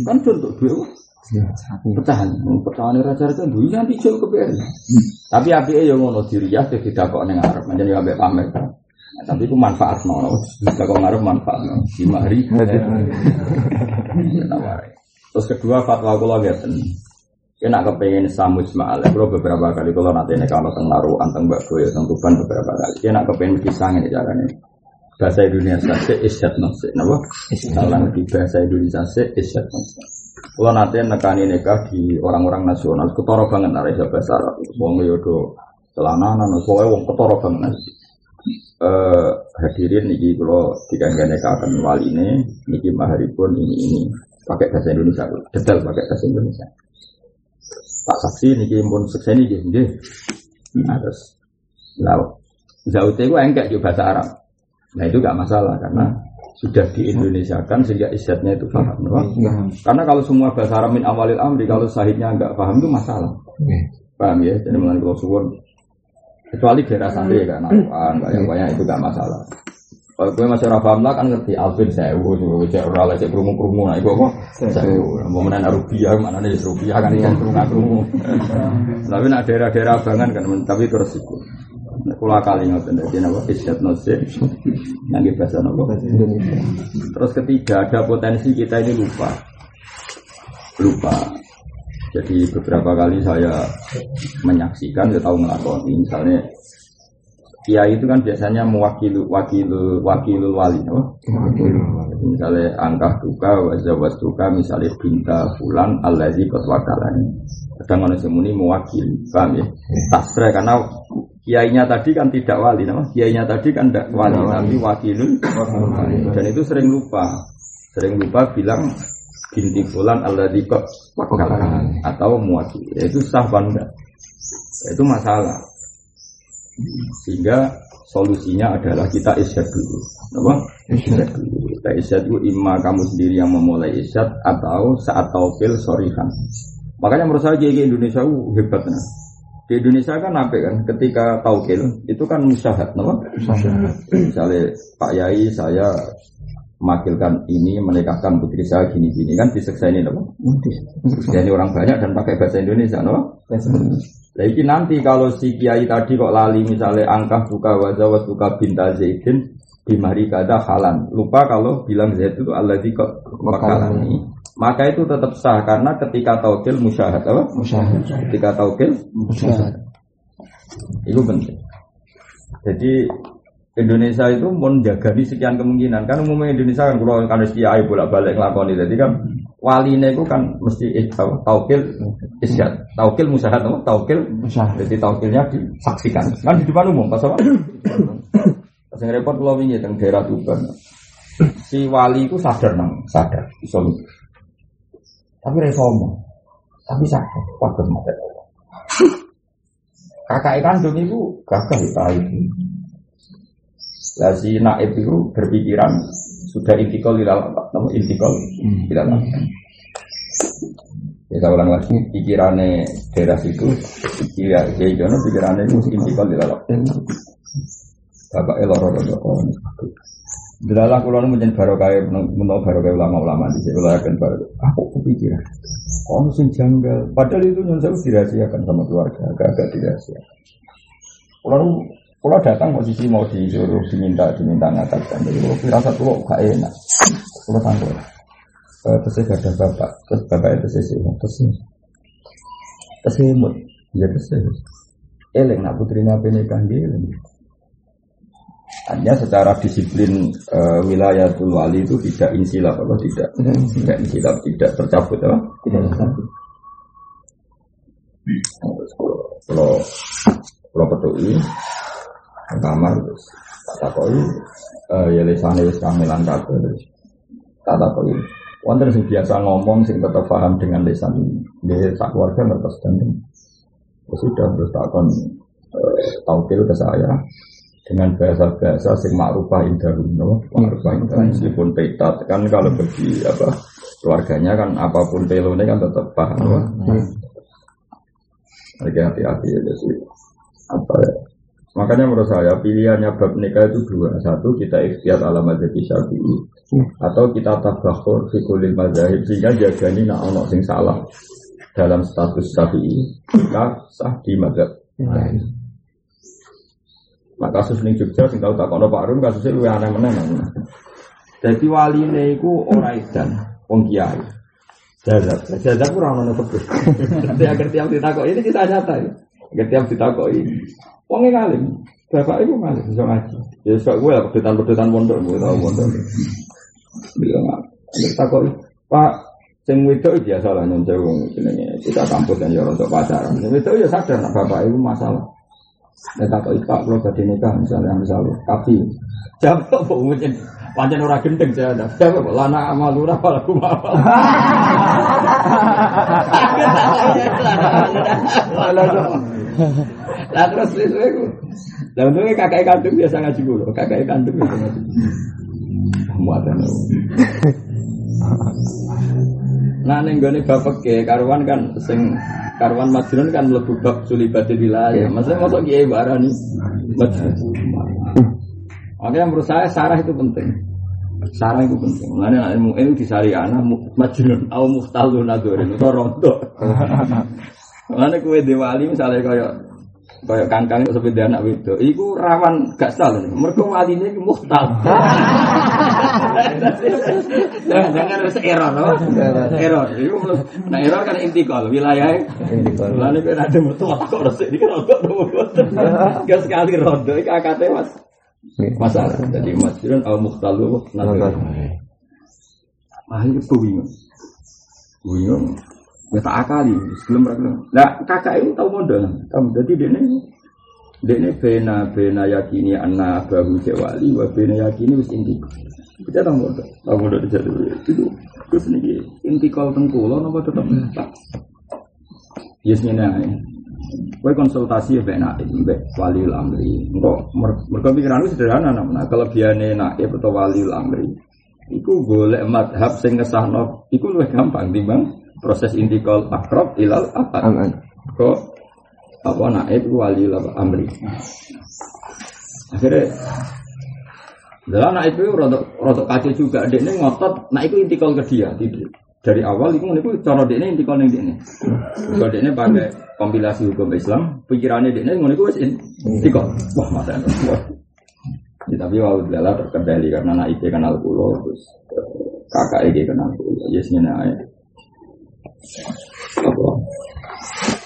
Speaker 1: Kan contoh duit pecahan, pecahan raja raja duit nanti icul ke BRI. Tapi api yang ngono diriah tidak kok neng Arab, menjadi abe pamer. Tapi itu manfaat nono, bisa kok ngarep manfaat nono. Lima hari. Terus kedua fatwa aku lagi Kena kepengen samu Ismail, kalau beberapa kali kalau nanti ini kalau tentang naruh anteng gue, tentang Tuban beberapa kali. Kena kepengen pisang ini caranya bahasa Indonesia se isyat nafsi napa? Kalau di bahasa Indonesia se isyat nafsi kalau nanti nekani nikah di orang-orang nasional. Ketoro banget nari bahasa Arab. Wong yodo celana nana soalnya wong ketoro banget. Nari eh hadirin niki kalau dikanggan akan wali ini niki maharipun ini ini pakai bahasa Indonesia detail pakai bahasa Indonesia. Pak saksi niki pun sukses niki nggih. Nah terus. Nah Zaute itu enggak juga bahasa Arab Nah itu gak masalah karena sudah di Indonesia kan sehingga isyatnya itu paham. Ya. Karena kalau semua bahasa Arab min awalil amri kalau sahidnya nggak paham itu masalah. Ya. Paham ya? Jadi mengenai kalau suwon Kecuali daerah santri kan, banyak-banyak itu gak masalah. Kalau gue masih ora paham lah kan ngerti Alvin sewu tuh, cek ora lek cek krumu-krumu nah iku kok sewu. Mau menan rupiah mana nih rupiah kan ikan krumu-krumu. Tapi nak daerah-daerah bangan kan tapi terus iku. Kula kali ngoten dadi napa isyat nose. Yang bahasa napa Terus ketiga ada potensi kita ini lupa. Lupa. Jadi beberapa kali saya menyaksikan, saya tahu ngelakoni, misalnya kiai itu kan biasanya mewakili wakil wakil wali, no? Misalnya angkah duka, wazawas duka, misalnya binta fulan, alladzi kot wakalani. Kadang manusia muni mewakili, paham ya? Tasre karena kiainya tadi kan tidak wali, no? kiainya tadi kan tidak wali, tapi wakilun dan itu sering lupa, sering lupa bilang binti fulan alladzi kot wakalani atau mewakili, itu sah bangga, itu masalah. Sehingga solusinya adalah kita isyad dulu. Apa? Isyad dulu. Kita isyad dulu imma kamu sendiri yang memulai isyad atau saat taufil sorihan. Makanya menurut saya di Indonesia uh, hebat nah. Di Indonesia kan apa kan ketika taukil itu kan musyahat, apa? Misalnya Pak Yai saya makilkan ini menikahkan putri saya gini gini kan diseksa ini apa? Jadi orang banyak dan pakai bahasa Indonesia, no? Jadi nanti kalau si kiai tadi kok lali misalnya angka buka wajah was buka binta zaidin di mari kada halan. Lupa kalau bilang zaid itu Allah di kok ini. Maka itu tetap sah karena ketika taukil musyahad apa? Musyahad. Ketika taukil musyahad. Itu penting. Jadi Indonesia itu menjaga di sekian kemungkinan. Kan umumnya Indonesia kan kalau kan kiai bolak balik ngelakoni jadi kan wali itu kan mesti eh, taukil isyad taukil musahat taukil jadi taukilnya disaksikan. Kan di depan umum pas apa? Pas yang repot kalau ini tentang daerah Tuban. Si wali itu sadar nang sadar iso tapi resomo tapi sadar waktu mata kakak kandung itu gagah itu lah si naib itu berpikiran sudah intikal dalam namun intikal di dalam. Ya saya ulang lagi pikirannya daerah itu pikiran ya Jono pikirannya itu intikal di dalam. Bapak eloro eloro Delalah kulo nu menjadi barokah menawa barokah ulama-ulama di sini ulah akan baru. Aku kepikiran. Oh sing janggal. Padahal itu nyun saya dirahasiakan sama keluarga, agak-agak dirahasiakan. Kulo kalau datang posisi mau disuruh diminta diminta ngatakan jadi kalau firasat kalau gak enak. Kalau tangguh terus saya ada bapak. Terus bapak itu saya terus terus imut ya terus eleng nak putrinya penikah dia hanya secara disiplin uh, wilayah wali itu tidak insilaf atau tidak. Tidak insilaf tidak tercabut apa? Tidak tercabut. Kalau kalau ini kamar terus tak takoi uh, ya lesane wis kamilan kabeh terus tak takoi wonten sing biasa ngomong sing tetap paham dengan lesan dia sak keluarga ngertos dan sudah terus takon uh, taukil ke saya. Dengan bahasa-bahasa sing makrufah indah no makrufah indah meskipun petat kan kalau bagi apa keluarganya kan apa pun pelone kan tetap paham no? hati-hati ya jadi apa ya Makanya menurut saya pilihannya bab nikah itu dua. Satu kita ikhtiar ala jadi syafi'i atau kita tabakhur fi kulil mazahib sehingga ini nak ono sing salah dalam status syafi'i kita sah di mazhab. Nah kasus ini Jogja sing tahu tak kono Pak Arun kasusnya lu aneh meneh Jadi wali ini ku orang edan, wong kiai. Jazab, jazab kurang mana tebus. [LAUGHS] Nanti tiap ditakok ini kita nyata ya. Agar tiap ditakok ini. Wongnya ngalim, bapak ibu ngalim, bisa ngaji. Ya suka gue lah, pedutan-pedutan pondok, gue tau pondok. Bilang nggak, takut, Pak, sing wedok biasa lah nyong wong jenenge kita kampus dan ya untuk pacaran. Sing wedok ya sadar nak bapak ibu masalah. Ya takut Pak kalau jadi nikah misalnya misalnya tapi jawab kok mungkin Pancen ora gendeng saya ada. Jawab lana amal ora aku apa. [LAUGHS] [LAUGHS] [LAUGHS] Lah terus wis aku. Lah untungnya kakak kandung biasa ngaji dulu. Kakak kandung biasa ngaji. Muatan. [LAUGHS] Nah ning gone bapak ke karuan kan sing karuan majnun kan mlebu bab sulibatil wilayah. Maksudnya masuk kiai barani majnun. Oke, menurut saya sarah itu penting. Sarah itu penting. Mulanya ilmu ini disari anak majnun au muhtalun adorin itu rondo. [LAUGHS] Mulanya kue dewali misalnya kayak kayak kangkang itu seperti anak itu, itu rawan gak salah. Mereka walinya itu muhtal. Jangan jangan harus error, no? error. Itu nah error kan intikal wilayah. Intikal. Mulanya kan ada mutu kok harus ini kan rondo. Gak sekali rondo. Ini akadnya mas masalah. Jadi masjidun al muhtalu nazar. Ah itu bingung. Bingung. Ya tak akali sebelum mereka. Nah kakak itu tahu modal. Kamu jadi dia ini dia ini bena bena yakini anak bahu jawali wa bena yakini wis inti. Kita tahu modal. Tahu modal jadi itu. Terus nih inti kau tengkulo nopo tetap tak. Yes nih Kue konsultasi ya benak ini, wali amri. Engkau mereka pikiran itu sederhana, nah kalau biane naib atau wali amri, itu boleh madhab sing ngesahno, itu lebih gampang timbang proses intikal akrab ilal apa? Kok apa naib wali amri. Akhirnya dalam naib itu rotok rotok kacau juga, dia ini ngotot, nah itu intikal ke dia, tidak dari awal itu itu cara dia ini intikal yang ini. Kalau dia ini pakai kompilasi hukum Islam, pikirannya dia ini wes intikal. Wah masa wah. Ya, tapi waktu lala terkendali karena anak itu kenal pulau terus kakak kenal pulau. Yes ini ayat. Apa?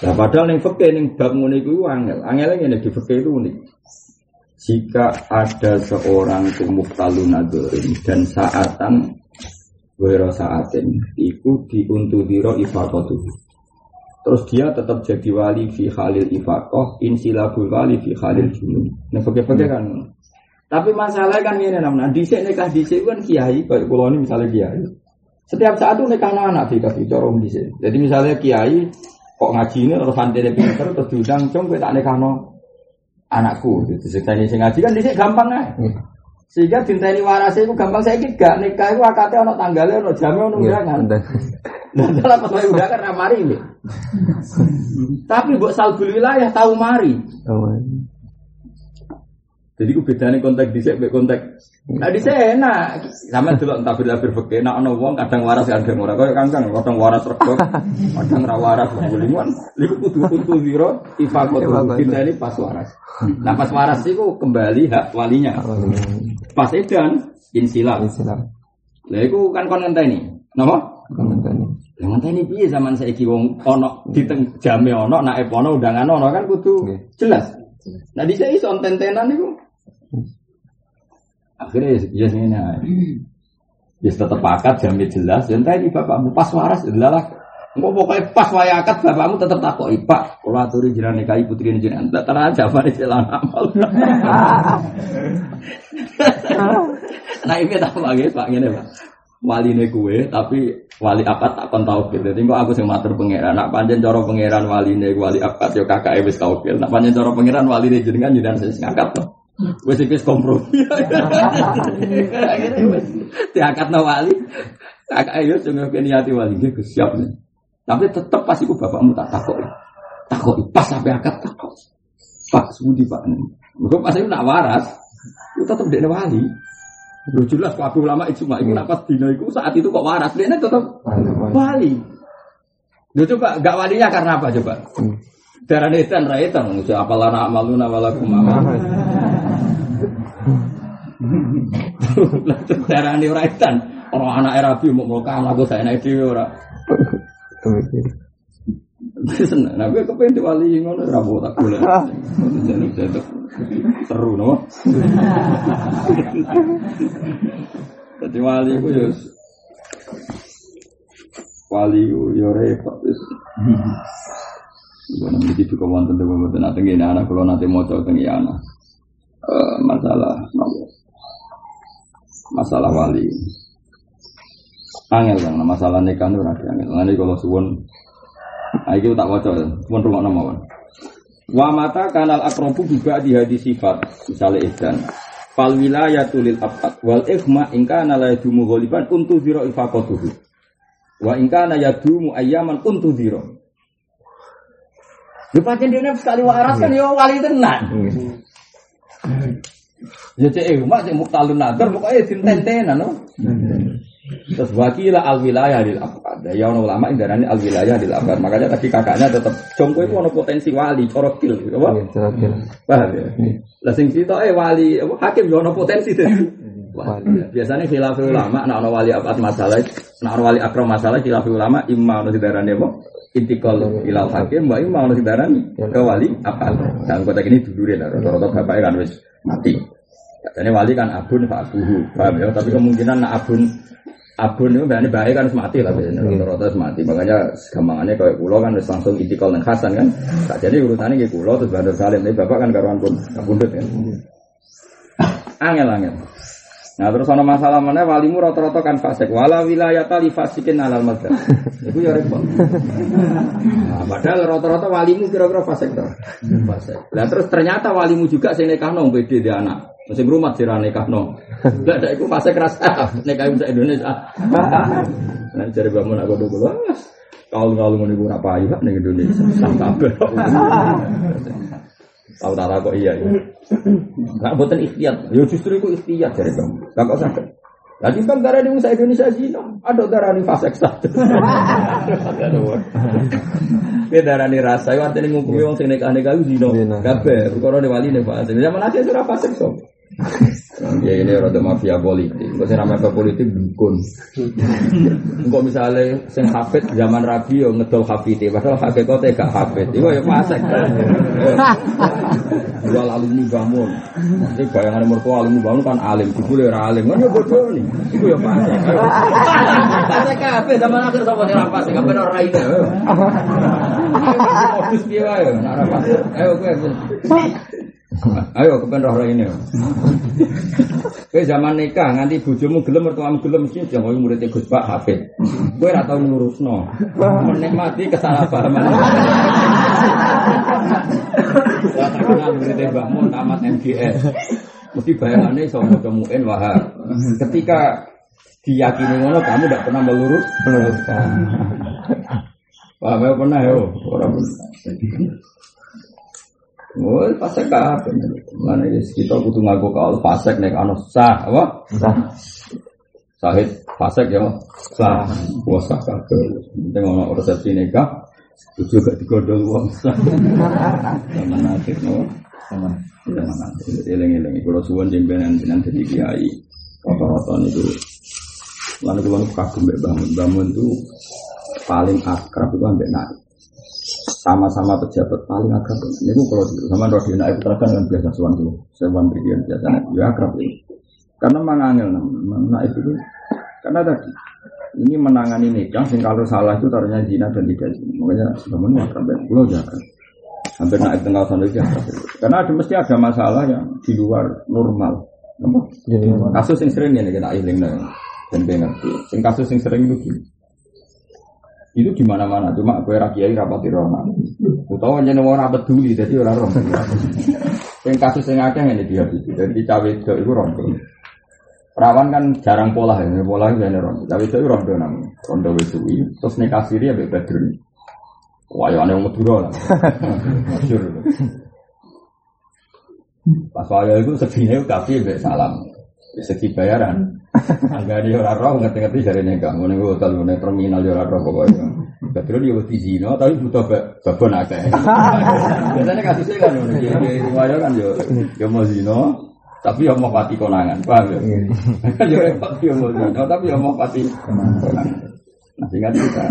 Speaker 1: Nah padahal yang fakir yang bab ngono itu angel, angel yang di fakir itu unik. Jika ada seorang itu muktalun dan saatan Wero saatin Iku diuntudiro ifakotu Terus dia tetap jadi wali fi khalil ifakoh Insilabul wali fi khalil junun Nah bagaimana kan. Tapi masalah kan ini namanya Disik nikah disik kan kiai Kayak pulau ini misalnya kiai Setiap saat itu nikah anak di kasih corong disik Jadi misalnya kiai Kok ngaji ini terus santri pinter Terus diundang Cung gue tak nikah anakku Jadi saya ngaji kan disik gampang kan sehingga dinteni warase itu gampang saya gak nikah itu akate ono tanggalnya ono jamnya ono undangan. Dan dalam pas saya undangan ramari ini. Tapi buat salbul wilayah tahu mari. Jadi gue bedanya kontak di sini, kontak. Nah di sini enak, sama dulu entah beda berbagai. Nah ono wong kadang waras kadang ora. Kau kangkang, kadang waras rego, kadang ra waras. Bulingan, liku kudu kudu zero, ifakot kita ini pas waras. Nah pas waras itu kembali hak walinya. Pas edan, insilam. Insilam. Lah itu kan kon ngenteni. Napa? Kon ngenteni. Lah ngenteni piye zaman saiki wong ono di jame ono, naik ono undangan ono kan kudu jelas. Nah di sini son tentenan itu. Akhirnya ya ini Ya tetap akad jamin jelas. Dan tadi bapakmu pas waras adalah Enggak pokoknya pas waya akad bapakmu tetap takut ipak. Kalau aturi jiran nikahi putri ini jiran. Tak terang aja pada jalan amal. [LAUGHS] nah ini tak lagi pak ini pak. Wali ini kue tapi wali akad tak kon tau gitu. Jadi aku sing matur pangeran. Nak panjen coro pangeran wali ini wali akad yo kakak wis tau gitu. Nak panjen coro pangeran wali ini jenengan jiran saya ngangkat tuh. Wes iki kompromi. Diangkat no wali. Kakak ayo sing niati wali iki siap nih. Tapi tetap pas iku bapakmu tak takut. Takut pas sampai akad takut. Pak Sudi Pak. Mergo pas itu nak waras, itu tetap dia wali. Lu jelas Pak ulama ijma itu nak pas dino itu saat itu kok waras, dia tetap wali. Lu coba gak walinya karena apa coba? Darah netan raitan, siapa lana amaluna walakum amal. Darah ini raitan, orang anak Arabi mau mau kalah gue saya naik orang. [LAUGHS] Seneng, nah gue kepengen diwali ngono rabu tak boleh. Jadi jadi seru no. [LAUGHS] Jadi wali gue yo wali gue yo repot wis. Gue nanti kau wonten tuh gue nanti gini anak kalau nanti mau coba tinggi anak masalah masalah wali. Angel kan, masalah nikah itu angel. Nanti kalau suwon, nah itu tak wajar, suwon rumah nama. Wa mata kanal akrobu juga di hadis sifat, misalnya ihdan. Fal wilayah tulil abad wal ikhma ingka nala dumu goliban untuk zero ifakotuhu. Wa ingkana yadumu ayyaman kuntu dhiro. Lu pancen dene sekali waras kan ya wali tenan. Ya cek eh mak cek muktalun nadar pokoke dintentenan no. Terus wakila al wilayah lil afad. Ya ono ulama yang darani al wilayah lil. Makanya tadi kakaknya tetap jongko itu ono potensi wali corokil, apa? Paham ya? Lah sing eh wali apa hakim ya ono potensi dadi wali. Biasanya khilaf ulama nek ono wali apa masalah, ono wali akram masalah khilaf ulama imam ono didarani apa? Intikal ilal hakim, mbak imam ono didarani ke wali apa? Dalam kota ini dulurin, rata-rata bapaknya kan wis mati. Katanya wali kan abun pak abuhu, paham ya? Tapi kemungkinan nak abun abun itu berarti baik kan mati lah biasanya rata-rata mati. Makanya gampangannya kayak pulau kan harus langsung itikal dan Hasan kan. Tak jadi urutannya kayak pulau terus bandar salim. Tapi bapak kan karuan pun kabundut kan. Angel angel. Nah terus ada masalah mana walimu rata-rata kan fasik. Wala wilayah tali fasikin alal mazhab. [LAUGHS] Itu ya repot. Nah, padahal rata-rata walimu kira-kira fasik tuh. Fasik. Nah terus ternyata walimu juga sing nekahno beda dia anak. Masih rumah sih nekahno. Enggak ada iku fasik rasa [LAUGHS] nekah bisa Indonesia. [LAUGHS] Nah cari bangun aku dulu. Kalau kalau mau niku apa aja nih Indonesia. [LAUGHS] Sampai Tahu tak kok iya ya. Enggak buatan ikhtiar. Ya justru itu ikhtiar dari kamu. Enggak kok sakit. Lagi kan darah di Musa Indonesia zina, ada darah di fase satu. Ini darah di rasa, itu artinya ngukumi orang sing nekah nekah zina. Gabe, kalau di wali nih pak. Zaman akhir sudah fase sok. Ya ini rada mafia politik. Kok sing mafia politik dukun. Kok misalnya sing hafid zaman Rabi yo ngedol hafite, padahal hakikate gak hafid. Iku ya fasik. Jual alumni bangun. Ini bayangan mertua alumni bangun kan alim, jebule ora alim. Kan yo bodoh nih. Iku ya fasik. Fasik kabeh zaman akhir sapa sing ra fasik, kabeh ora ide. Modus piye wae, nek ora fasik. Ayo kowe. [LAUGHS] Ayo kepen roh ini. Kowe zaman nikah nganti bojomu gelem mertuamu gelem mesti jangan kowe murid Gus Pak Hafid. Kowe ora tau ngurusno. Menikmati kesalahpahaman. Ya terkenal murid Mbak Mun tamat MGS. Mesti bayangannya iso maca muin wahab. Ketika diyakini ngono kamu tidak pernah melurus meluruskan. Paham ya pernah yo, orang Oh, fasek apa? Mana ya kita butuh ngaku kalau fasek nek anu sah, apa? Sah. Sahid fasek ya, sah. Sah kabeh. Penting ono resepsi nikah, tujuh gak digodol uang sah. Sama nasib no. Sama sama nasib. Eleng-eleng. Kalau suwon jembenan jenang jadi kiai. Rata-rata itu. Lalu kalau kagum mbak bangun, bangun itu paling akrab itu ambek naik sama-sama pejabat paling akrab. Ini kalau sama Rodina itu terasa dengan biasa suan dulu. Saya berikan biasa, ya akrab ini. Karena mangangil nah itu karena tadi ini menangani nikah, sing kalau salah itu taruhnya zina dan tidak zina. Makanya sebenarnya akrab ya, pulau jaga. Hampir naik tengah sana itu akrab. Karena ada mesti ada masalah yang di luar normal. Kasus yang sering ini kita iling dan ngerti. Sing kasus yang sering itu gini itu di mana mana cuma gue rakyat rapati roma utawa mau rapat dulu jadi orang rom yang kasus yang akeh ini dia jadi cawe itu itu rom perawan kan jarang pola ya pola itu hanya rom cawe itu tuh nang rondo itu terus nikah siri bebas dulu wah ya aneh madura lah. Masyur pas waya itu segini kafe salam. Segi bayaran Agak dia orang roh ngerti-ngerti nikah, mau nih hotel, mau terminal dia orang roh pokoknya. Betul dia wedi zino, tapi butuh babon akeh. [LAUGHS] Biasanya kasusnya kan, dia riwayat kan yo, yo mau zino, tapi yo mau pati konangan, paham ya? Kan yo repot yo mau zino, tapi yo mau pati konangan. Nah sehingga kita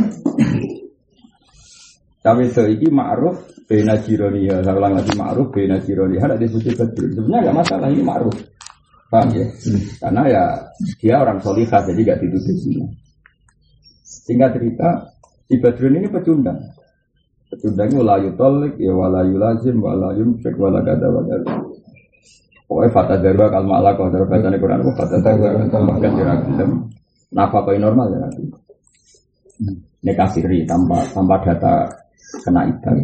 Speaker 1: tapi ini ma'ruf bena jironiha Saya ulang lagi ma'ruf bena jironiha Ada disebut betul Sebenarnya nggak masalah ini ma'ruf Paham ya? Karena ya dia orang solihah jadi gak dituduh sini. Singkat cerita, si Badrun ini pecundang. Pecundangnya wala yutolik, ya wala yulazim, wala yumsik, wala gada wala Pokoknya fata darwa kal ma'la kau darwa bacaan Quran aku fata darwa bahkan diragam nafkah normal ya nanti. Nikah siri tanpa tanpa data kena ikan.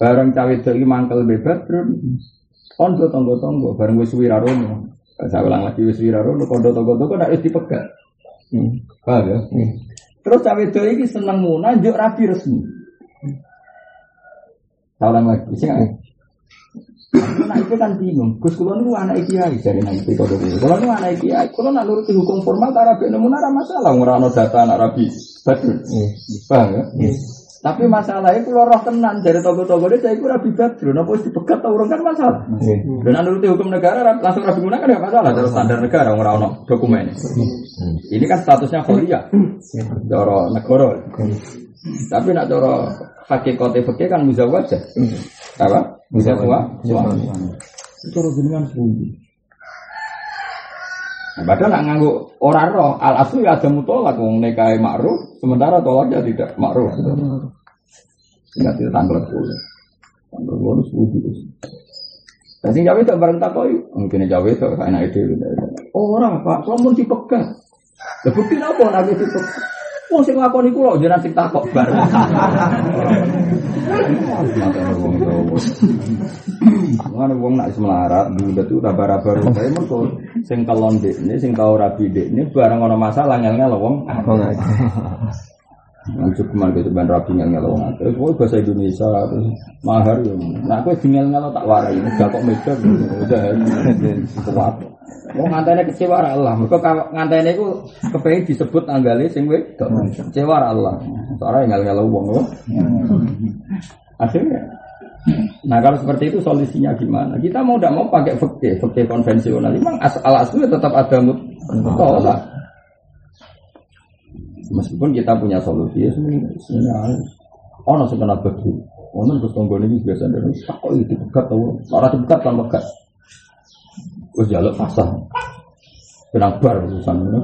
Speaker 1: Barang cawe itu mangkel bebas terus Kondo tonggo tonggo bareng wis wirarono. Saya ulang lagi wis wirarono kondo tonggo tonggo nak wis dipegat. Hmm. Paham ya? Hmm. Terus cawe itu ini seneng muna, juk rapi resmi. Tahu lagi, sih Nah itu kan bingung. Gus kulo niku anak kiai dari nang itu kode kulo. Kulo niku anak kiai. Kulo nak nuruti hukum formal tak rapi nemu nara masalah. Ora ono data anak rapi. Betul. Paham ya? Tapi masalahnya kulo roh tenan dari toko-toko dia saya kurang bibat. Napa wis dipegat ta urung kan masalah. Dan nuruti hukum negara langsung rapi guna kan enggak masalah. Dari standar negara ora ono dokumen. Ini kan statusnya kuliah. Doro negara. Tapi nak doro hakikate fikih kan muzawwaj. Apa? Bisa tua, suami. Itu dengan sepundi. Nah, padahal nak orang roh, al asli ya ada mutolak, wong nekai makruh, sementara tolaknya tidak makruh. Ingat itu tanggal sepuluh. Tanggal sepuluh sepuluh. Dan sing Jawa itu bareng takoi, mungkin Jawa itu enak itu. Orang pak, kamu dipegang. Lebih apa nanti dipegang? Wong sing lakoni kula jenengan sing takok bar. Mana wong nak semelarat, budak itu raba-raba rupanya mereka sing kelon ini, sing tau rabi ini, barang ono masalah ngel-ngel wong. Lanjut ke mana gitu ban rabi ngel-ngel wong. Terus wong bahasa Indonesia, terus mahar ya. Nah aku ngel-ngel tak warai, gak kok meja, udah kuat. Mau ngantene kecewa Allah. Mergo ngantene iku kepengin disebut anggale sing wedok. Kecewa Allah. Soalnya ngel-ngel wong lho. Akhirnya Nah kalau seperti itu solusinya gimana? Kita mau tidak mau pakai fakta, fakta konvensional. Memang asal asli tetap ada mutolak. Meskipun kita punya solusi, ya sebenarnya oh nasi kena begitu. Oh nasi tonggo ini biasa dari tak kok itu pegat tahu, orang pegat kan pegat. Gue jaluk pasang. Kenang bar urusan ini.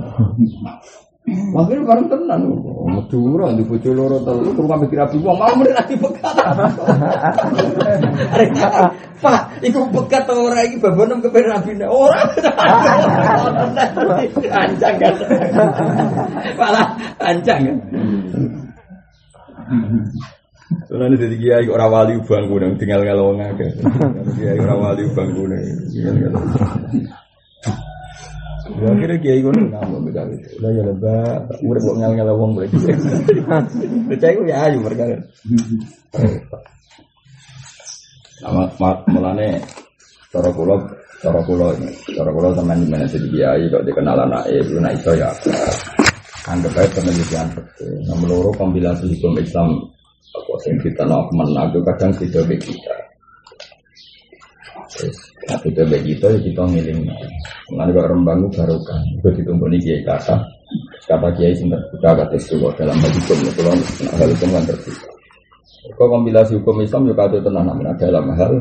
Speaker 1: Makanya bareng tenan. Madura di bojo loro telu rumah mikir api wong mau mrene lagi pekat. Pak, iku pekat ta ora iki babonem kepen rabine. Ora. Ancang kan. Malah ancang kan. Soalnya jadi kiai orang wali bangun, tinggal kalau wong akeh. Kiai orang wali bangun, tinggal kalau. Ya kira kiai ngono ngamuk beda itu. Udah ya lebah, urip kok ngel ngel wong boleh. [LAUGHS] Percaya gue ya ayu perkara. Nama mulane cara kula cara kula cara kula teman mana jadi kiai kok dikenal anak itu nak itu ya anggap aja penelitian betul. Nomor loro kompilasi hukum Islam apa sing kita nak menaku kadang kita kita. Kita bagi kita ya kita ngiling. Mengenai kok rembang itu kan. Itu ditumpuni kiai kata. Kata kiai sing terbuka kata itu dalam hal hukum. Kalau nah, hal hukum kan terbuka. Kok kompilasi hukum Islam juga ada tenang namun dalam hal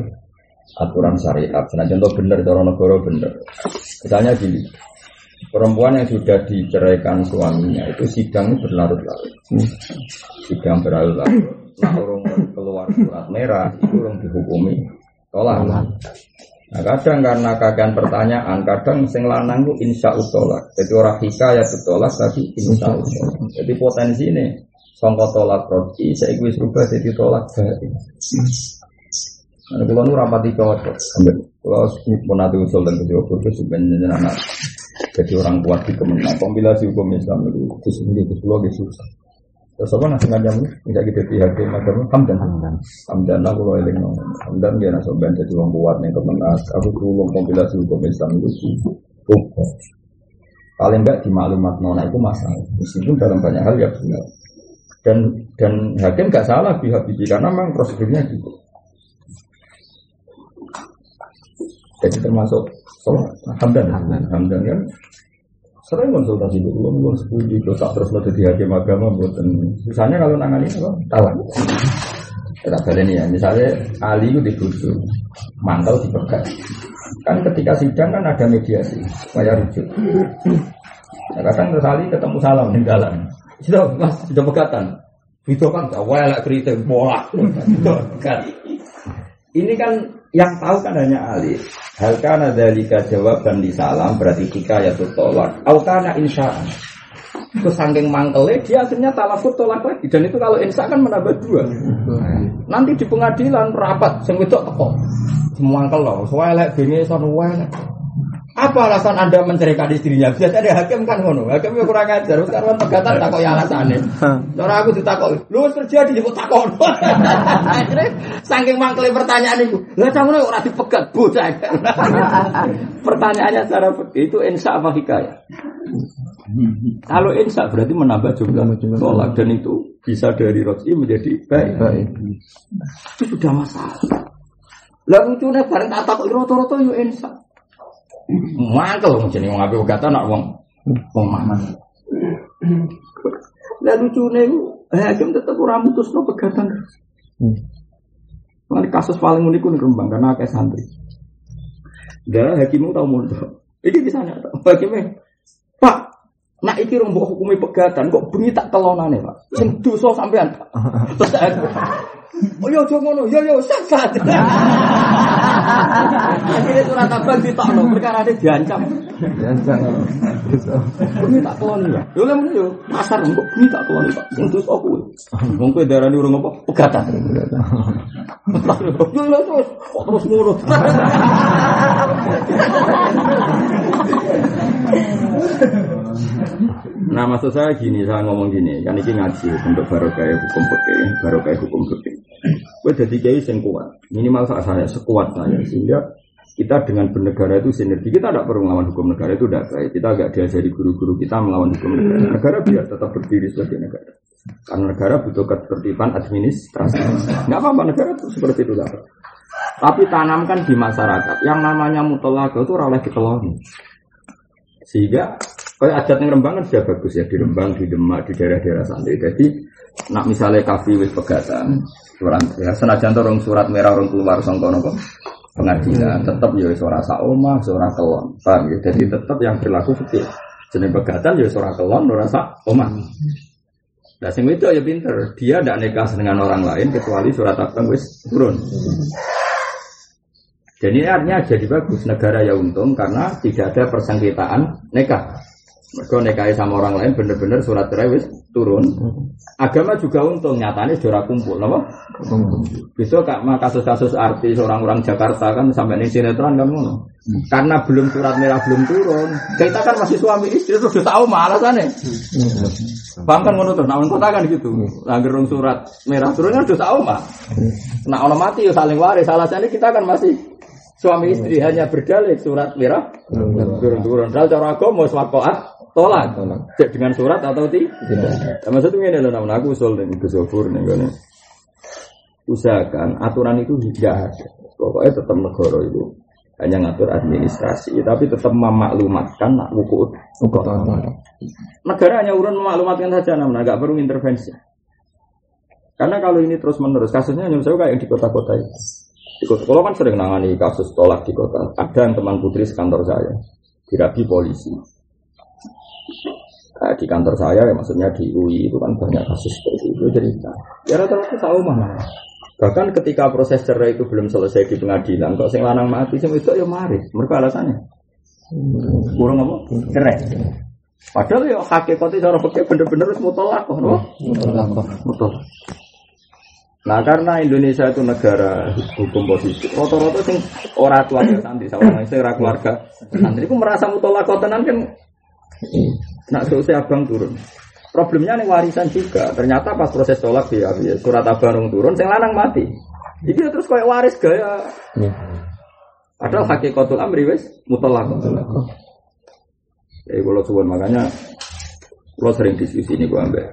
Speaker 1: aturan syariat. Nah contoh benar, cara negara benar. Misalnya gini, perempuan yang sudah diceraikan suaminya itu sidang berlarut-larut. Sidang berlarut-larut. Nah orang keluar surat merah itu orang dihukumi tolak. Nah kadang karena kagian pertanyaan, kadang sing lanang itu insya Allah. Jadi orang hikayat tolak tapi insya Allah. Jadi potensi ini songko tolak roti, saya gue serubah jadi tolak dari. Nah, kalau nu rapati cocok, kalau pun ada usul dan kedua itu sebenarnya anak jadi orang kuat di kemenang kompilasi hukum Islam itu khusus ini khusus logis susah. Terus apa nasi ngajam ini? Tidak gitu pihak yang macam hamdan hamdan hamdan aku loh eling nong hamdan dia nasi ben jadi orang kuat nih kemenang. Aku belum kompilasi hukum Islam itu cukup. Paling enggak di maklumat nona itu masalah. Meskipun dalam banyak hal ya benar. Dan dan hakim nggak salah pihak biji karena memang prosedurnya gitu. Jadi termasuk sholat hamdan hamdan kan sering konsultasi dulu belum sepuluh itu tak terus lo jadi hakim agama misalnya kalau nangani apa? Talak tidak ada ini ya. Misalnya Ali itu dibutuh mantel dipegat kan ketika sidang kan ada mediasi supaya rujuk. Nah, kadang terus Ali ketemu salam di jalan sudah mas sudah pegatan. Itu kan gak lah cerita bola kan ini kan yang tahu kan hanya Ali. Hal kana dalika jawaban di salam berarti jika ya tolak. Au kana insya'an. Itu saking mangkele dia akhirnya talafut tolak lagi dan itu kalau insya kan menambah dua. Nanti di pengadilan rapat sing wedok teko. Semangkel loh, soalnya lek son Apa alasan Anda menceraikan istrinya? Biasanya ada hakim kan ngono. Hakim kurang ajar. Sekarang pegatan tak kok ya alasannya. Cara aku ditakok, lu terjadi di takok. [LAUGHS] Akhirnya saking mangkle pertanyaan itu. Lah campur ora dipegat bocah. [LAUGHS] Pertanyaannya secara itu insya apa hikayah? Kalau insya berarti menambah jumlah sholat dan itu bisa dari roji menjadi baik. Itu sudah masalah. Lah lucunya bareng tak takut roto-roto yo insya. Mangkel wong jenenge wong apik kata nak wong wong maman. Lah lucune hakim tetep ora mutusno pegatan. Hmm. kasus paling unik ning Rembang karena kayak santri. Dah hakim tau mondok. Iki bisa nyak Hakimnya, Pak, nak iki rong mbok hukumi pegatan kok bunyi tak kelonane, Pak. Sing dosa sampean, [LAUGHS] Oh yo aja ngono, yo yo sak sak. Akhirnya surat abang ditokno perkara dia diancam. Diancam. Ini tak keloni ya. Yo lemu yo pasar kok ini tak keloni Pak. Sing terus aku. Wong kowe darani urung apa? Pegatan. Yo lho terus terus ngono. [LAUGHS] Nah maksud saya gini, saya ngomong gini, kan ini ngaji untuk barokah hukum fikih, barokah hukum fikih. Gue jadi kiai yang kuat, minimal saat saya sekuat saya sehingga kita dengan bernegara itu sinergi. Kita tidak perlu melawan hukum negara itu tidak baik. Kita agak diajari guru-guru kita melawan hukum negara. Negara biar tetap berdiri sebagai negara. Karena negara butuh ketertiban administrasi. Nggak apa-apa negara itu seperti itu lah. Tapi tanamkan di masyarakat yang namanya mutolaga itu oleh dikeloni. Sehingga Kayak adat yang kan sudah bagus ya di Rembang, di Demak, di daerah-daerah santri. Jadi nak misalnya kafe wis pegatan, surat ya senajan orang surat merah orang keluar songkono kok pengadilan, tetap ya suara saoma, suara kelon, paham ya? Jadi tetap yang berlaku seperti jenis pegatan ya suara kelon, suara saoma. Nah, sing itu ya pinter, dia tidak nikah dengan orang lain kecuali surat abang wis turun. Jadi ini artinya jadi bagus negara ya untung karena tidak ada persengketaan nikah. Mereka nekai sama orang lain bener-bener surat cerai turun. Agama juga untung nyatanya sudah kumpul, apa? Besok kak kasus-kasus artis orang-orang Jakarta kan sampai nih sinetron kan ngono. Karena belum surat merah belum turun, kita kan masih suami istri terus sudah tahu malah sana. Bang kan ngono terus, nah kota kan gitu. Langgar surat merah turun kan sudah tahu mah. Nah orang mati ya saling waris, salah satu kita kan masih suami istri hanya berdalih surat merah turun-turun. Kalau cara agama swakoat tolak cek dengan surat atau tidak? Tidak. Maksudnya ini loh namun aku usul dan kesofur nih kan. Usahakan aturan itu tidak ada. Pokoknya tetap negara itu hanya ngatur administrasi tapi tetap memaklumatkan nak buku negara hanya urun memaklumatkan saja namun agak perlu intervensi. Karena kalau ini terus menerus kasusnya hanya saya kayak di kota-kota itu di kota kalau kan sering nangani kasus tolak di kota. Ada yang teman putri sekantor saya dirabi polisi Nah, di kantor saya, ya maksudnya di UI itu kan banyak kasus seperti itu cerita. Ya rata-rata tahu mana. Bahkan ketika proses cerai itu belum selesai di pengadilan, kok sing lanang mati, sing itu ya mari. Mereka alasannya kurang apa? Cerai. Padahal ya hakikatnya cara pakai bener-bener harus mutolak kok, no? Mutolak. Nah karena Indonesia itu negara hukum positif, rata-rata sing orang tua santri, sama sing keluarga santri, itu merasa mutolak tenan kan Nak selesai abang turun. Problemnya nih warisan juga. Ternyata pas proses tolak ya, surat abang turun, saya lanang mati. Jadi terus kayak waris gaya. Ya. Padahal hakikatul amri wes mutolak. Jadi kalau suwon makanya kalau sering diskusi ini gue ambil.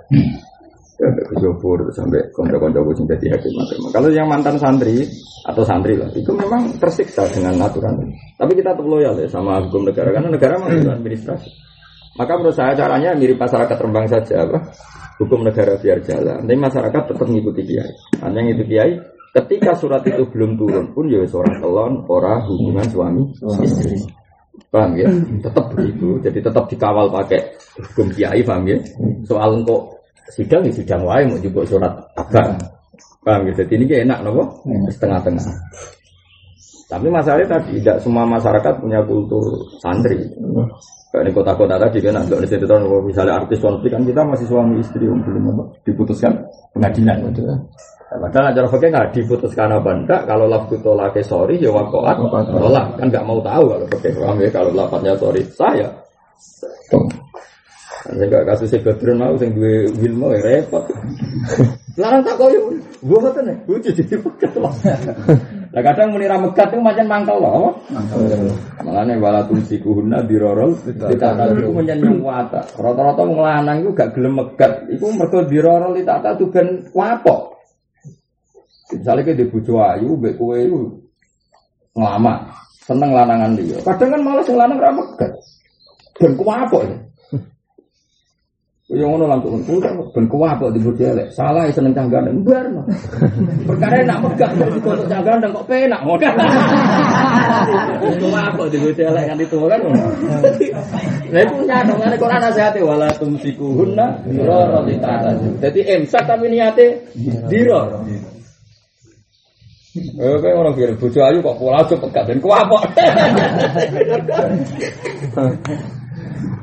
Speaker 1: Ya, sampai ke Jopur, sampai konco-konco gue jadi hakim Kalau yang mantan santri atau santri lah, itu memang tersiksa dengan aturan. Tapi kita tetap loyal ya sama hukum negara, karena negara memang administrasi. Maka menurut saya caranya mirip masyarakat Rembang saja apa? Hukum negara biar jalan. Tapi masyarakat tetap mengikuti kiai. Hanya ngikuti kiai. Ketika surat itu belum turun pun ya seorang telon, orang hubungan suami istri. Paham ya? Tetap begitu. Jadi tetap dikawal pakai hukum kiai, paham ya? Soal kok sidang ya sidang wae mau juga surat agama. Paham ya? Jadi ini enak nopo setengah-tengah. Tapi masalahnya tadi tidak semua masyarakat punya kultur santri. Kayak di kota-kota tadi kan ada di situ misalnya artis konflik kan kita masih suami istri yang belum diputuskan pengadilan. Gitu. Padahal acara fakir nggak diputuskan apa enggak. Kalau lafku tolak sorry ya wakoat tolak kan nggak mau tahu kalau fakir paham ya kalau lapatnya sorry saya. Sehingga kasusnya Badrun mau sing duwe Wilmo ya repot. Larang tak koyo. Gua ngoten nih, gua jadi pekat. Lah kadang muni ra megat itu macam mangkel loh. Makane wala tumsikuhunna dirorol ditata iku menyen wata. Rata-rata wong lanang iku gak gelem megat. Iku mergo dirorol ditata tuh ben wapok. Misalnya kayak di bojo ayu, mbek kowe itu ngelama, seneng lanangan dia. Kadang kan malah sing lanang ra megat. Ben kuwapok ya. Yang ngono langsung udah ben kuwapok di bojo elek. Salah seneng canggan bar. Perkara nak megat di kono canggan kok penak ngono. Kuwapok di bojo elek kan itu kan. Lah itu nyata ngene Quran nasihate wala tumsikuhunna diroro ditata. Jadi emsak tapi niate diroro. Eh, kayak orang kira bojo ayu kok pola aja pegat dan kuapok.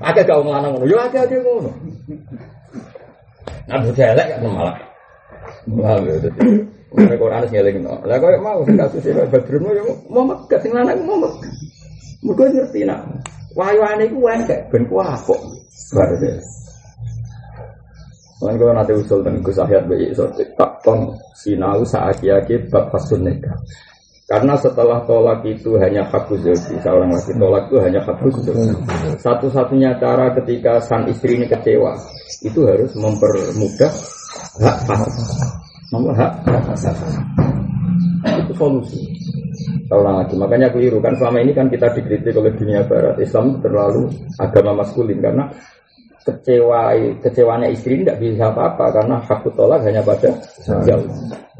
Speaker 1: Akeh gak ngomong ngono, yo akeh akeh ngono. Nah bojo elek kan malah. Wah, gitu. Nek Quran harus ngeling no. Lah koyo mau sing kasus e Badrun yo mau megat sing lanang mau megat. Muga ngerti nak. Wayane iku wae ben kuapok. Baru Kan kalau nanti usul dan Gus Ahyad bayi so tak ton sinau saat yaki bab fasun nikah. Karena setelah tolak itu hanya hakku zoji, seorang laki tolak itu hanya hakku zoji. Satu-satunya cara ketika sang istri ini kecewa, itu harus mempermudah hak fasad. Nomor hak fasad. Itu solusi. Seorang lagi, makanya keliru kan selama ini kan kita dikritik oleh dunia barat Islam terlalu agama maskulin karena kecewa kecewanya istri tidak bisa apa-apa karena hak tolak hanya pada jauh.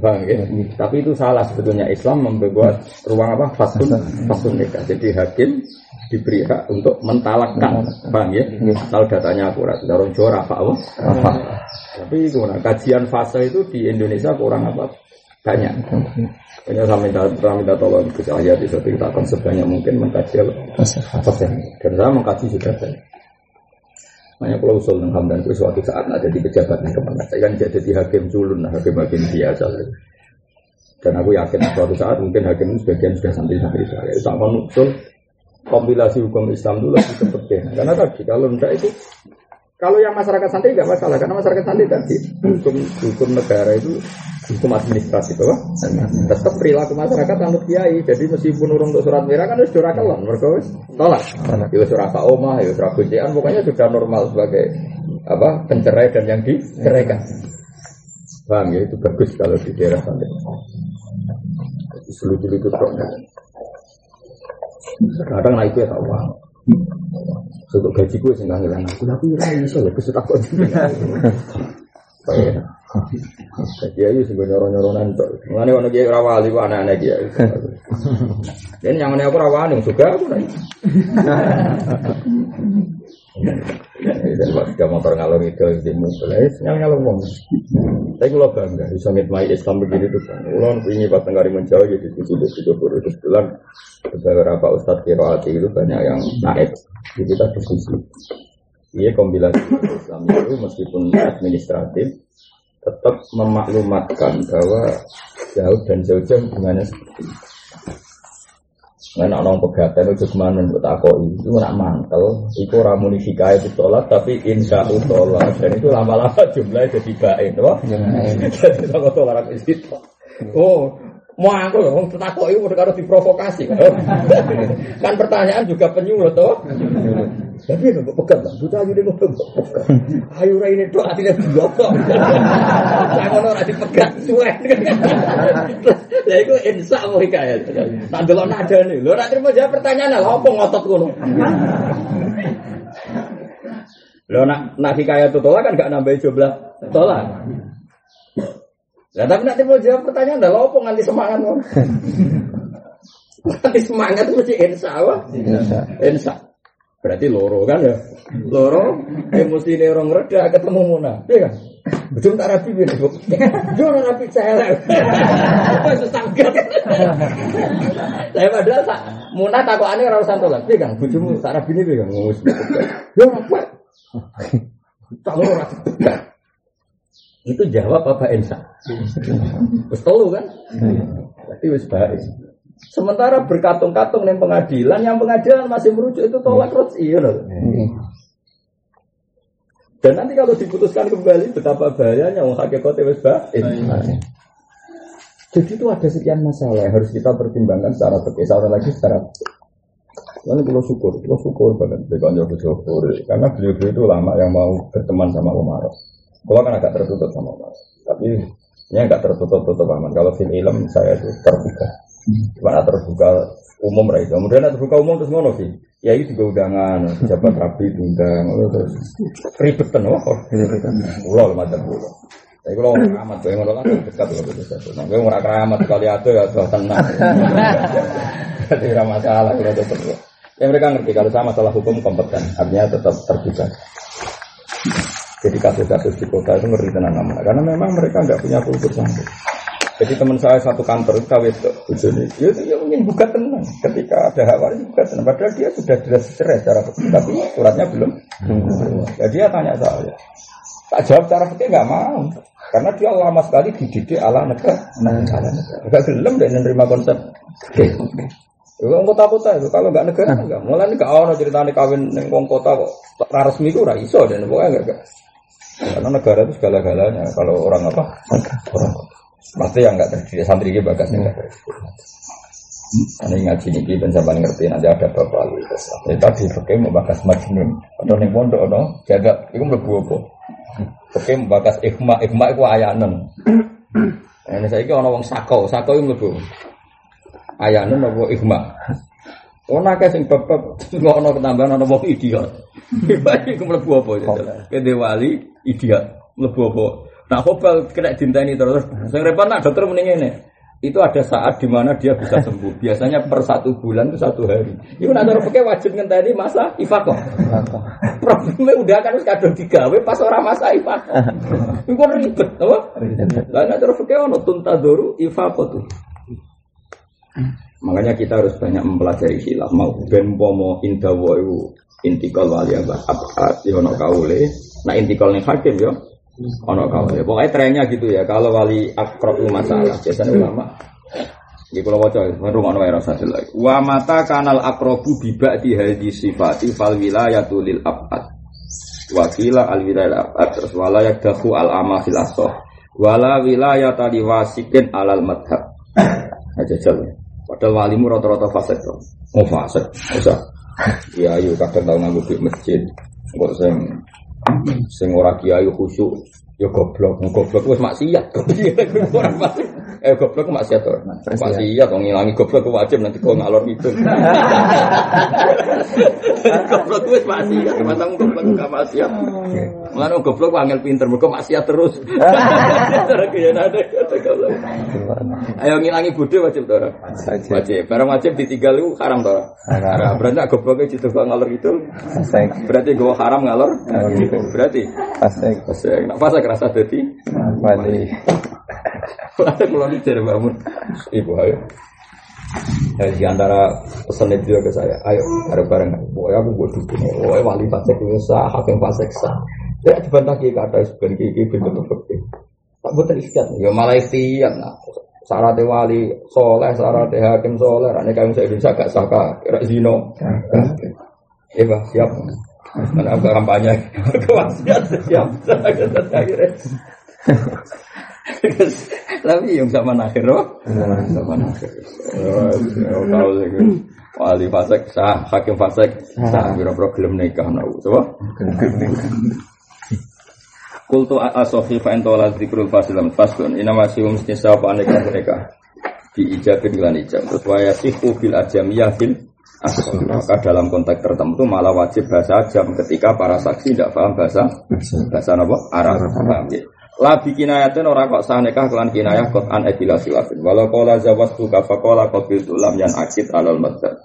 Speaker 1: Bang, ya? Tapi itu salah sebetulnya Islam membuat ruang apa fasun fasun nikah. Jadi hakim diberi hak untuk mentalakkan, bang ya? Kalau datanya akurat, dorong Jawa apa apa? Tapi gimana? Kajian fase itu di Indonesia kurang apa? Banyak. Hanya saya minta, saya minta tolong ke saya di suatu kita akan sebanyak mungkin mengkaji fase. Dan saya mengkaji sudah banyak. Makanya kalau usul dan hamdan itu suatu saat ada di pejabat yang ke mana. Saya kan jadi hakim culun, hakim-hakim biasa. Dan aku yakin suatu saat mungkin hakim sebagian sudah santri-santri saya. Itu akan usul kompilasi hukum Islam dulu lebih penting. Karena tadi kalau tidak itu kalau yang masyarakat santri nggak masalah karena masyarakat santri tadi hukum hukum negara itu hukum administratif apa? Tetap perilaku masyarakat anut kiai. Jadi meskipun urung untuk surat merah kan harus surat kelon, mereka tolak. Ya surat oma, ya surat kuncian, pokoknya sudah normal sebagai apa pencerai dan yang diceraikan. Paham ya itu bagus kalau di daerah santri. Seluruh itu Kadang naik ya tahu untuk gaji gue sih nggak ngilang aku tapi rai iso ya kesut aku ayu sih gue nyoro nyoronan tuh. Mengenai orang kiai rawali gue anak-anak kiai. Dan yang mana aku rawani suka aku nih. Dan waktu motor ngalor itu di mulai nyal ngalor ngomong. Tapi kalau bangga bisa ngitmai Islam begini tuh kan. Ulon ini pas tenggari menjauh jadi tujuh tujuh puluh itu bulan beberapa ustadz kiroati itu banyak yang naik. Jadi kita diskusi. Iya kombinasi Islam itu meskipun administratif tetap memaklumatkan bahwa jauh dan jauh-jauh gimana seperti itu. Nggak nong pegatan itu ke mana buat aku itu nak mantel, itu ramuni hikayat itu tolak tapi insya tolak dan itu lama-lama jumlahnya jadi baik, loh. [LAUGHS] Jadi kalau tolak itu, oh mau aku loh, takut itu udah harus diprovokasi. [LAUGHS] kan pertanyaan juga penyulut toh. Tapi ya pegat [LAUGHS] lah, buta dia ngomong pegat. Ayo rai ini doa tidak digotok. Saya ngono ora dipegat suwe. [LAUGHS] Lah iku insa mau hikayat. Tak delok nadane. Lho ora terima jawab pertanyaan lha opo ngotot ngono. Lho nak nak hikayat tolak kan gak nambahin jumlah tolak. Lah tapi nak terima jawab pertanyaan lha opo nganti semangat ngono. Nganti semangat itu mesti insa apa? Insa. Berarti loro kan ya. Loro emosi ini orang reda ketemu muna. Iya kan? Betul tak rapi biar aku. Yo rapi saya lah. Apa susah Saya padahal tak munah takut aneh orang santo lah. Dia kan bujumu tak rapi ini kan ngurus. Yo rapi. Tak mau rapi. Itu jawab apa Ensa? Terus tahu kan? Berarti wis baik. Sementara berkatung-katung yang pengadilan, yang pengadilan masih merujuk itu tolak terus iya loh. Dan nanti kalau diputuskan kembali betapa bahayanya wong hakikate wis baik. Jadi itu ada sekian masalah yang harus kita pertimbangkan secara secara lagi secara Lalu kalau syukur, kalau syukur banget dengan Joko syukur karena beliau-beliau itu lama yang mau berteman sama Umar. Kalau kan agak tertutup sama Umar, tapi ini agak tertutup-tutup aman. Kalau film ilm saya itu terbuka, cuma terbuka umum lah itu. Kemudian terbuka umum terus ngono sih. Ya itu juga undangan, pejabat rapi diundang, terus ribetan, oh, pulau macam pulau. Tapi kalau orang keramat, gue ngono kan dekat loh satu. Nah, gue orang keramat kali itu ya tuh tenang. Jadi tidak masalah kalau tetap. Ya mereka ngerti kalau sama masalah hukum kompeten, artinya tetap terbuka. Jadi kasus-kasus di kota itu ngeri tenang namanya, karena memang mereka nggak punya kultur sampai. Jadi teman saya satu kantor itu kawin bujuni, ya ya mungkin buka tenang. Ketika ada hal ini buka tenang. Padahal dia sudah jelas cerai secara fikih, tapi suratnya belum. Ya dia tanya saya, tak jawab secara fikih nggak mau, karena dia lama sekali dididik ala negara, ala negara. Gak gelem dan menerima konsep. Oke. Wong kota-kota itu kalau nggak negara enggak. Mulai ini gak ono ceritanya kawin neng kota kok resmi itu raiso dan pokoknya enggak. Karena negara itu segala-galanya. Kalau orang apa? Orang Pasti yang enggak terjadi santri ini bagas enggak terjadi. Ini ngaji ini dan sampai ngerti nanti ada bapak lu. Ya tadi mau bagas majnun atau neng pondok no jaga itu mlebu apa? Pakai mau bagas ikhma ikhma itu ayanan. Ini saya kira orang sako sako itu mlebu ayanan apa ikhma. Ono akeh sing bab nggak ono ketambahan ono wong idiot. Iku mlebu apa? Kede wali idiot. Mlebu apa? Nah, hobal kena dinteni terus. Sing repot nak dokter mending ini. Itu ada saat di mana dia bisa sembuh. Biasanya per satu bulan itu satu hari. Itu nak taruh pakai wajib ngenteni masa ifakoh. Problemnya udah kan harus kadang digawe pas orang masa ifakoh. [LAUGHS] Kan ribet, apa? Lah nak taruh pakai ono tuntadoru ifakoh tuh. Makanya kita harus banyak mempelajari khilaf. Mau ben pomo indawa itu intikal wali abad abad yono kaule. Nah intikal nih hakim yo. Ono kaule. Pokoknya trennya gitu ya. Kalau wali akrab itu masalah, biasanya ulama. Di kalau wajah, rumah ono rasa lagi. Wa mata kanal akrobu biba di hadi sifati fal wilayatu lil abad. Wakila al wilayah abad terus walayak dahu al ama fil asoh. Wala wilayah tadi wasikin alal madhab. Aja jalan. Padahal walimu rata-rata fasik tuh. Mau fasik, usah. Ya, yuk kadang tahu nganggu di masjid. Kok sing sing ora kiai khusyuk ya goblok goblok wis maksiat [LAUGHS] [LAUGHS] eh goblok maksiat to maksiat. Wong ngilangi goblok wajib nanti kok ngalor itu [LAUGHS] goblok wis maksiat masa goblok gak maksiat. Mulane goblok angel pinter mergo maksiat terus. [LAUGHS] Ayo ngilangi budi wajib to wajib. Barang wajib ditinggal lu haram to haram. Berarti gobloknya jitu ngalor itu berarti gue haram ngalor? Berarti? Fasik fasik nak fasik rasa dadi? Wali kalau ini dari bangun ibu ayo di antara pesan itu ke saya, ayo bareng bareng, boy aku buat dukung, boy wali itu sah, hakim fasik sah. Ya dibantah kiki kata sebagai kiki bentuk berbeda. Tak buat istiad, ya malah istiad nah. Syarat wali soleh, syarat hakim soleh, rane kami saya bisa gak saka, kira zino. Iya siap. Mana kampanye, kewasiat siap. [LAUGHS] Akhirnya. Tapi yang sama akhir, sama akhir. Tahu sih, wali fasek sah, hakim fasek sah, biro problem nikah nau, coba. Kultu asofi fa entola zikrul fasilam fasdun ina masih mesti sapa aneka mereka. Di ijabin lan ijab. Terus waya sihu bil ajamiyah fil maka dalam konteks tertentu malah wajib bahasa ajam ketika para saksi tidak paham bahasa bahasa. apa? Arab. Paham ya Labi kinayatun orang kok sah nikah kelan kinayah kot an edila silafin. Walau kola zawas tuka fakola kobil tulam yang akid alal madhab.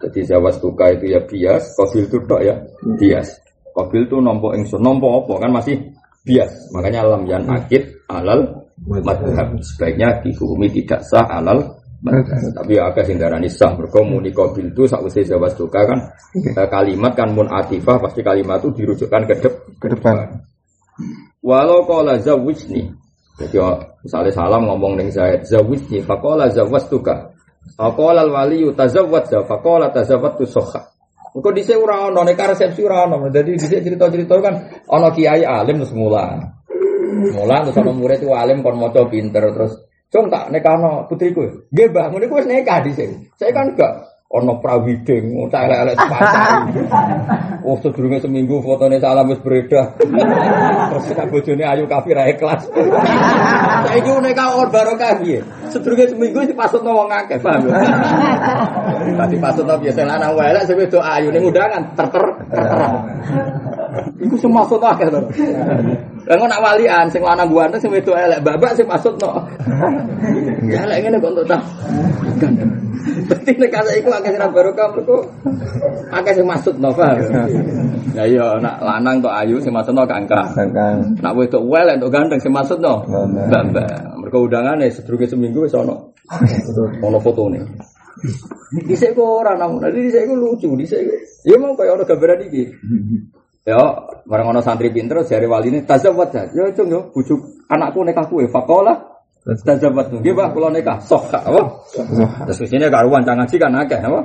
Speaker 1: Jadi zawas tuka itu ya bias, kobil itu tok ya bias. Kobil itu nompo ingsun, nompo apa kan masih bias. Makanya lam yan akid alal madhab. Sebaiknya dihukumi tidak sah alal madhab. Tapi ya agak sindarani sah. Berkomuni kobil itu sausai jawas duka kan eh, kalimat kan mun atifah pasti kalimat itu dirujukkan ke, dep,
Speaker 2: Ke depan.
Speaker 1: Walau kala zawijni Jadi oh, misalnya salam ngomong dengan Zaid Zawijni Fakola zawastuka Fakola wali tazawwad za Fakola tazawwad tu soha Kok di ora ono nek resepsi ora ono. Dadi di cerita-cerita kan ono kiai alim terus mulang. Mulang terus ono murid itu alim kon maca pinter terus Cung tak nekano putriku. Nggih, Mbah, ngene ku wis nikah. Saya kan enggak ono prawiding, cah elek-elek [LAUGHS] sepasang. Oh, sedurunge seminggu fotone salam wis beredar. Terus nek bojone ayu kafir ae kelas. Saiki nikah on barokah piye? Sedurunge seminggu dipasutno wong akeh, paham ya? Tadi pasutno biasa lanang wae elek sing wedok ayu ning undangan terter. Iku semua maksud akeh to. Lah ngono nak walian sing lanang ganteng sing wedok elek babak sing maksudno. [LAUGHS] Ya elek ngene kok entuk ta. Berarti nek kaya iku akeh sing barokah mergo akeh sing maksudno, paham? Ya iya nak lanang tok ayu sing maksudno kangkang.
Speaker 2: Kangkang.
Speaker 1: Nak wedok elek tok ganteng sing maksudno. Mbak-mbak. Mergo undangane sedurunge seminggu wis ono. [LAUGHS] Ono fotone. Dhisik kok ora namun, dhisik iku lucu, dhisik. Ya mau kaya ono gambaran iki. Ya, bareng ono santri pinter jare waline tazawwad ya. Ya cung yo bujuk anakku nikah kuwe faqala tazawwad. Nggih Pak, kula nikah. Sok apa? Terus sini karuan cang ngaji kan akeh apa?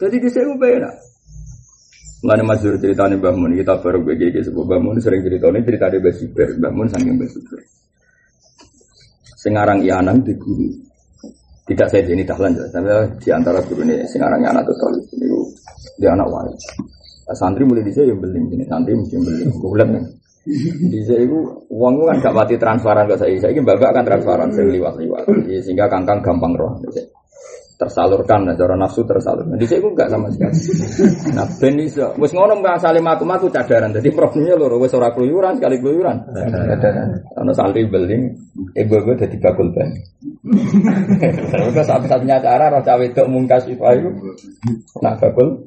Speaker 1: Jadi dhisik ku penak. Mulane masyhur ceritane Mbah Mun kita baru begini sebuah Mbah Mun sering ceritane cerita di Mbah Siber, Mbah Mun saking Mbah Siber. Sengarang Ianang di guru. Tidak saya dahlan ya, tapi di antara guru ini sengarang Ianang itu ini dia anak wali. Santri mulai di yang beli ini, santri mesti beli. Bulan. Di saya itu uang kan gak mati transparan ke saya. Saya ini bapak kan transparan, saya liwat-liwat. Jadi, Sehingga kangkang gampang roh. Tersalurkan nah, cara nafsu tersalurkan. Di saya itu enggak sama sekali. [LAUGHS] Nah, ben iso. Wis ngono mbak salim aku aku cadaran. Jadi problemnya lho wis ora keluyuran sekali keluyuran. Ana santri beling, ibu-ibu dadi bakul ban. Terus [LAUGHS] satu-satunya cara roh cawe itu mungkas itu nah bakul.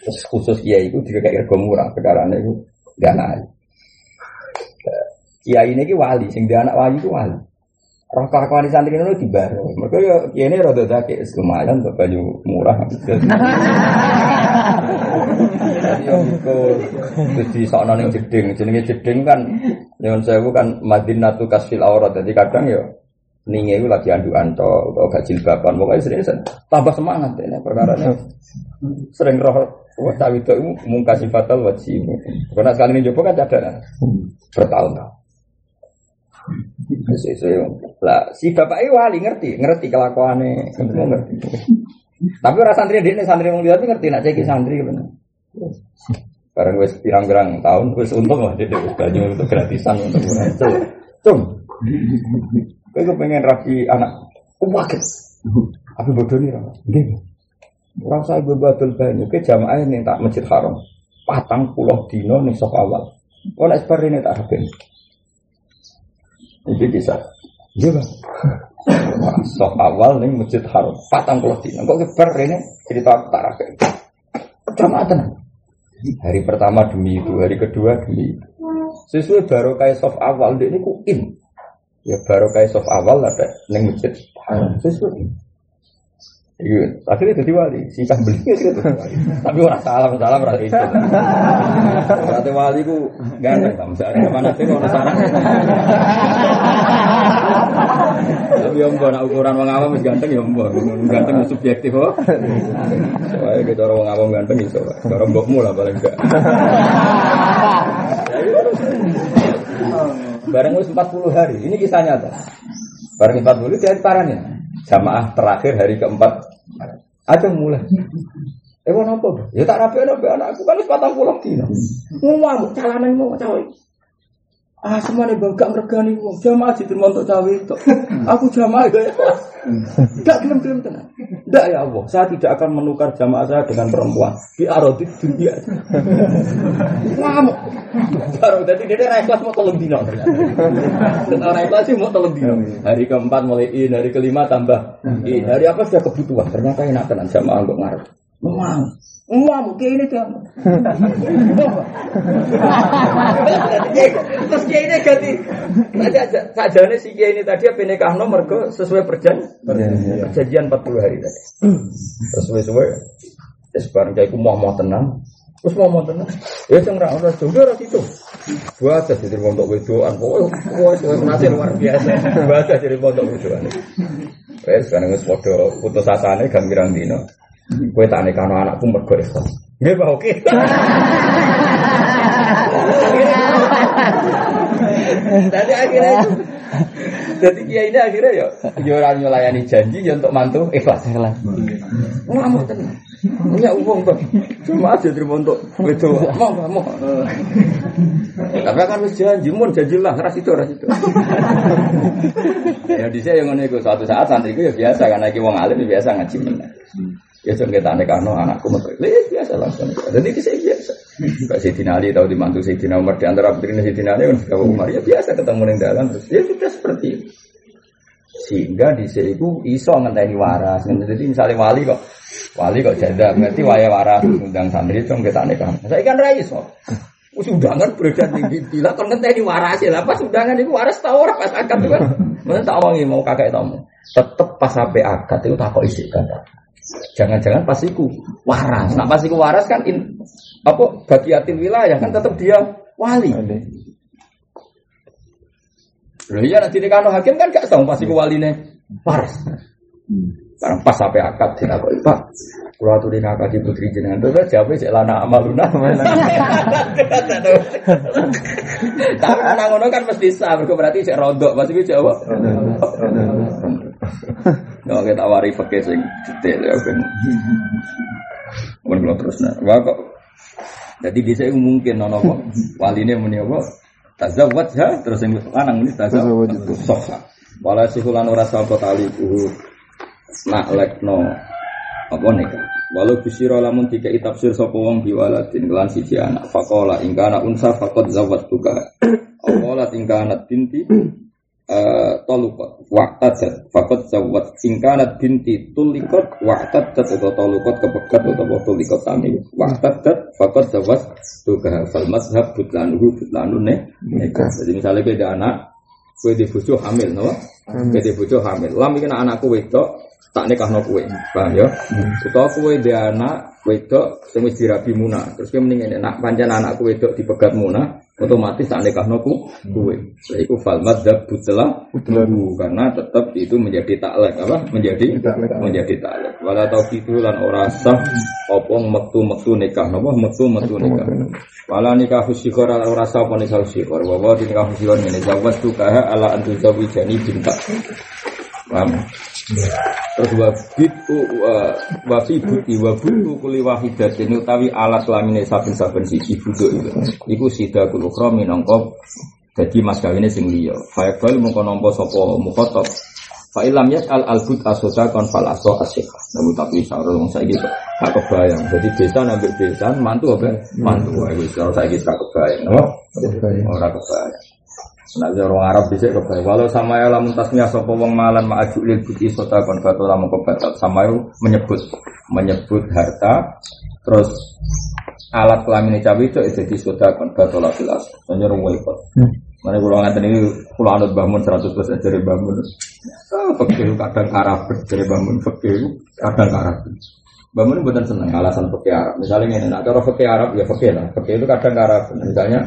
Speaker 1: Terus khusus dia itu juga kayak rego murah perkara itu gak naik. Kiai ini wali, sing dia anak wali itu wali. Roh kelakuan di santri itu dibaru. Mereka ya ini rada dake lumayan untuk baju murah. [LAUGHS] Jadi itu di sana yang jeding, jenenge jeding kan, yang saya kan Madinatu Kasfil Aurat. Jadi kadang ya ninge itu lagi andu anto atau gak jilbaban. Pokoknya sering tambah semangat ini perkara ini. Sering roh wah cawe itu mungkasi fatal wajib. Karena sekali ini coba kan cadaran bertahun-tahun. Lah si bapak itu wali ngerti, ngerti kelakuannya, semua ngerti. Tapi orang santri dia santri mau lihat ngerti nak cek santri benar. Barang wes pirang-pirang tahun wes untung lah dia baju untuk gratisan untuk murah itu. Cung, Kowe kepengen rapi anak. Wakil. Apa bodoh nih Ram? Nggih. Ora usah bebadul banyu ke jamaah ning tak Masjid Haram. Patang puluh dino ning sok awal. Nek seperti ini tak rapi. Itu bisa. Iya bang. Sok awal ning Masjid Haram. Patang puluh dino. Kok keber ini cerita aku tak tenang. Hari pertama demi itu, hari kedua demi itu. Sesuai baru kayak soft awal, ini ku in. Ya baru kayak soft awal ada neng masjid haram sesuai. Iya, akhirnya jadi wali, si cah beli Tapi orang salam salam orang itu. Berarti wali ku ganteng, ada mana sih orang salah. Tapi yang nak ukuran wong awam wis ganteng ya mbok, ganteng ya subjektif kok. Soalnya kita orang wong awam ganteng iso, cara mbokmu lah paling enggak. Bareng wis 40 hari. Ini kisah nyata. Bareng 40 dia parahnya. Jamaah terakhir hari keempat. Ada mulai. Eh mau nopo? Ya tak rapi rapi anakku kan patang pulau dino. Ngomong calanan mau cawe. Ah semua nih bangga meregani wong jamaah di untuk cawe itu. Aku jamaah ya. Tidak gelem gelem tenang. Tidak ya Allah, saya tidak akan menukar jamaah saya dengan perempuan di arodi dunia. Ngamuk. Baru tadi dia naik kelas mau tolong dino ternyata. Dan orang kelas sih mau tolong dino. Hari keempat mulai in, hari kelima tambah in. Hari apa sudah kebutuhan. Ternyata enak tenan jamaah untuk ngarep. Mau. Mau mungkin ini dia. [LAUGHS] Terus dia ini ganti. Saja nih si ini tadi apa nikah nomor ke sesuai perjanjian. Perjanjian 40 hari tadi. Sesuai sesuai. Terus bareng kayak mau mau tenang. Terus mau mau tenang. Ya sing ra ora jomblo ora itu. Buat jadi pondok wedoan. Pokoknya nasir luar biasa. Buat jadi pondok wedoan. Wes sekarang wis padha putus asane gambirang dino. Kowe tak nekano anakku mergo ikhlas. Nggih, Pak, oke. Jadi akhirnya itu jadi kiai ini akhirnya ya ya orang melayani janji ya untuk mantu ikhlas ikhlas. Ngamuk tenang. Ya uang bang. Cuma aja terima untuk itu. Mau mau. Tapi kan harus janji, mun janji lah ras itu ras itu. Ya di saya yang ngono suatu saat santri itu ya biasa karena iki wong alim ya biasa ngaji meneh. Ya jangan kita aneh anakku metu. Ya biasa langsung. Dan itu saya biasa. Pak Sayyidina Ali tahu dimantu Sayyidina Umar di antara putri Sayyidina Ali kan Umar ya biasa ketemu di dalam terus ya sudah seperti itu. Sehingga di sini itu iso ngenteni waras. Jadi misalnya wali kok wali kok janda ngerti waya waras undang santri itu kita kan. Saya kan rai iso. Us undangan beredar tinggi bila kon ngenteni waras ya. Pas undangan itu waras tau ora pas akad kan. Mana tak mau kakek tamu. Tetep pas sampai akad itu tak kok isi. Jangan-jangan pasiku waras. Nah pasiku waras kan in, apa bagiatin wilayah kan tetap dia wali. Loh iya nanti dikano hakim kan gak tahu pasiku waline waras. Karena pas sampai akad tidak kok pak. Kalau tuh dia ngakak putri jenengan kan jawabnya cek lana amaluna. [LAUGHS] Tapi anak ngono kan mesti sah, berarti cek rodok, pasti gue jawab. Kalau kita wari pakai sing detail ya kan. Mun kalau terus nah, wah kok. Jadi bisa mungkin nono kok waline muni apa? Tazawwaj ya terus yang lanang ini tazawwaj itu sokha. Wala sihulan ora sapa tali ku nak lekno apa nikah. Walau bisiro lamun tiga tafsir sapa wong biwaladin kelan siji anak faqala ingkana unsa faqad zawwatuka. Qala ingkana binti tolukot. Waktat fakot zawat singkanat binti tulikot. Waktat zat atau tolukot kepekat atau tulikot tani waktat zat fakot zawat tuh fal mazhab butlanuhu butlanu ne? Jadi misalnya beda anak kue di bucu hamil no? Kue di bucu hamil. Lam ini anakku wedok tak nikah no kue paham ya? Utawa kue di anak wedok wis dirabi muna terus kue mendingin nak panjang anakku wedok dipegat muna otomatis tak nikah nopo kue. Itu fal madzhab butlah karena tetap itu menjadi taklek apa? Menjadi menjadi taklek. Wala itu lan ora sah apa metu-metu nikah napa metu-metu nikah. Wala nikah fusikor ora sah apa nikah fusikor. Wa wa nikah ngene jawab tukaha ala antu zawijani bintak. Paham? Terus wafi buti wabutu kuli wahidat ini utawi alat lamine saben saben sisi buduk itu. Iku sida kul ukra minangka dadi mas kawine sing liya. Faibal mungko nampa sapa mukhatab. Fa ilam yas al albut asoda kon fal aso asyik. Namun tapi sarung wong saiki tak kebayang. Jadi besan ambil besan mantu apa? Mantu. Wis ora saiki tak kebayang. Ora kebayang. Nah, orang Arab bisa kebayang. Walau sama ya lamun tasnya sopo wong malan ma'aju lil buti sota kon batu lamun kebatat. Sama itu menyebut menyebut harta terus alat kelamin cawe itu jadi sota kon batu lapilas. Soalnya orang wajib. Mana kalau ngatain ini kalau anut bangun 100 persen dari bangun. Ah, fakir kadang Arab dari bangun fakir kadang Arab. Bangun bukan seneng alasan fakir Arab. Misalnya ini, nah kalau fakir Arab ya fakir lah. Fakir itu kadang Arab. Misalnya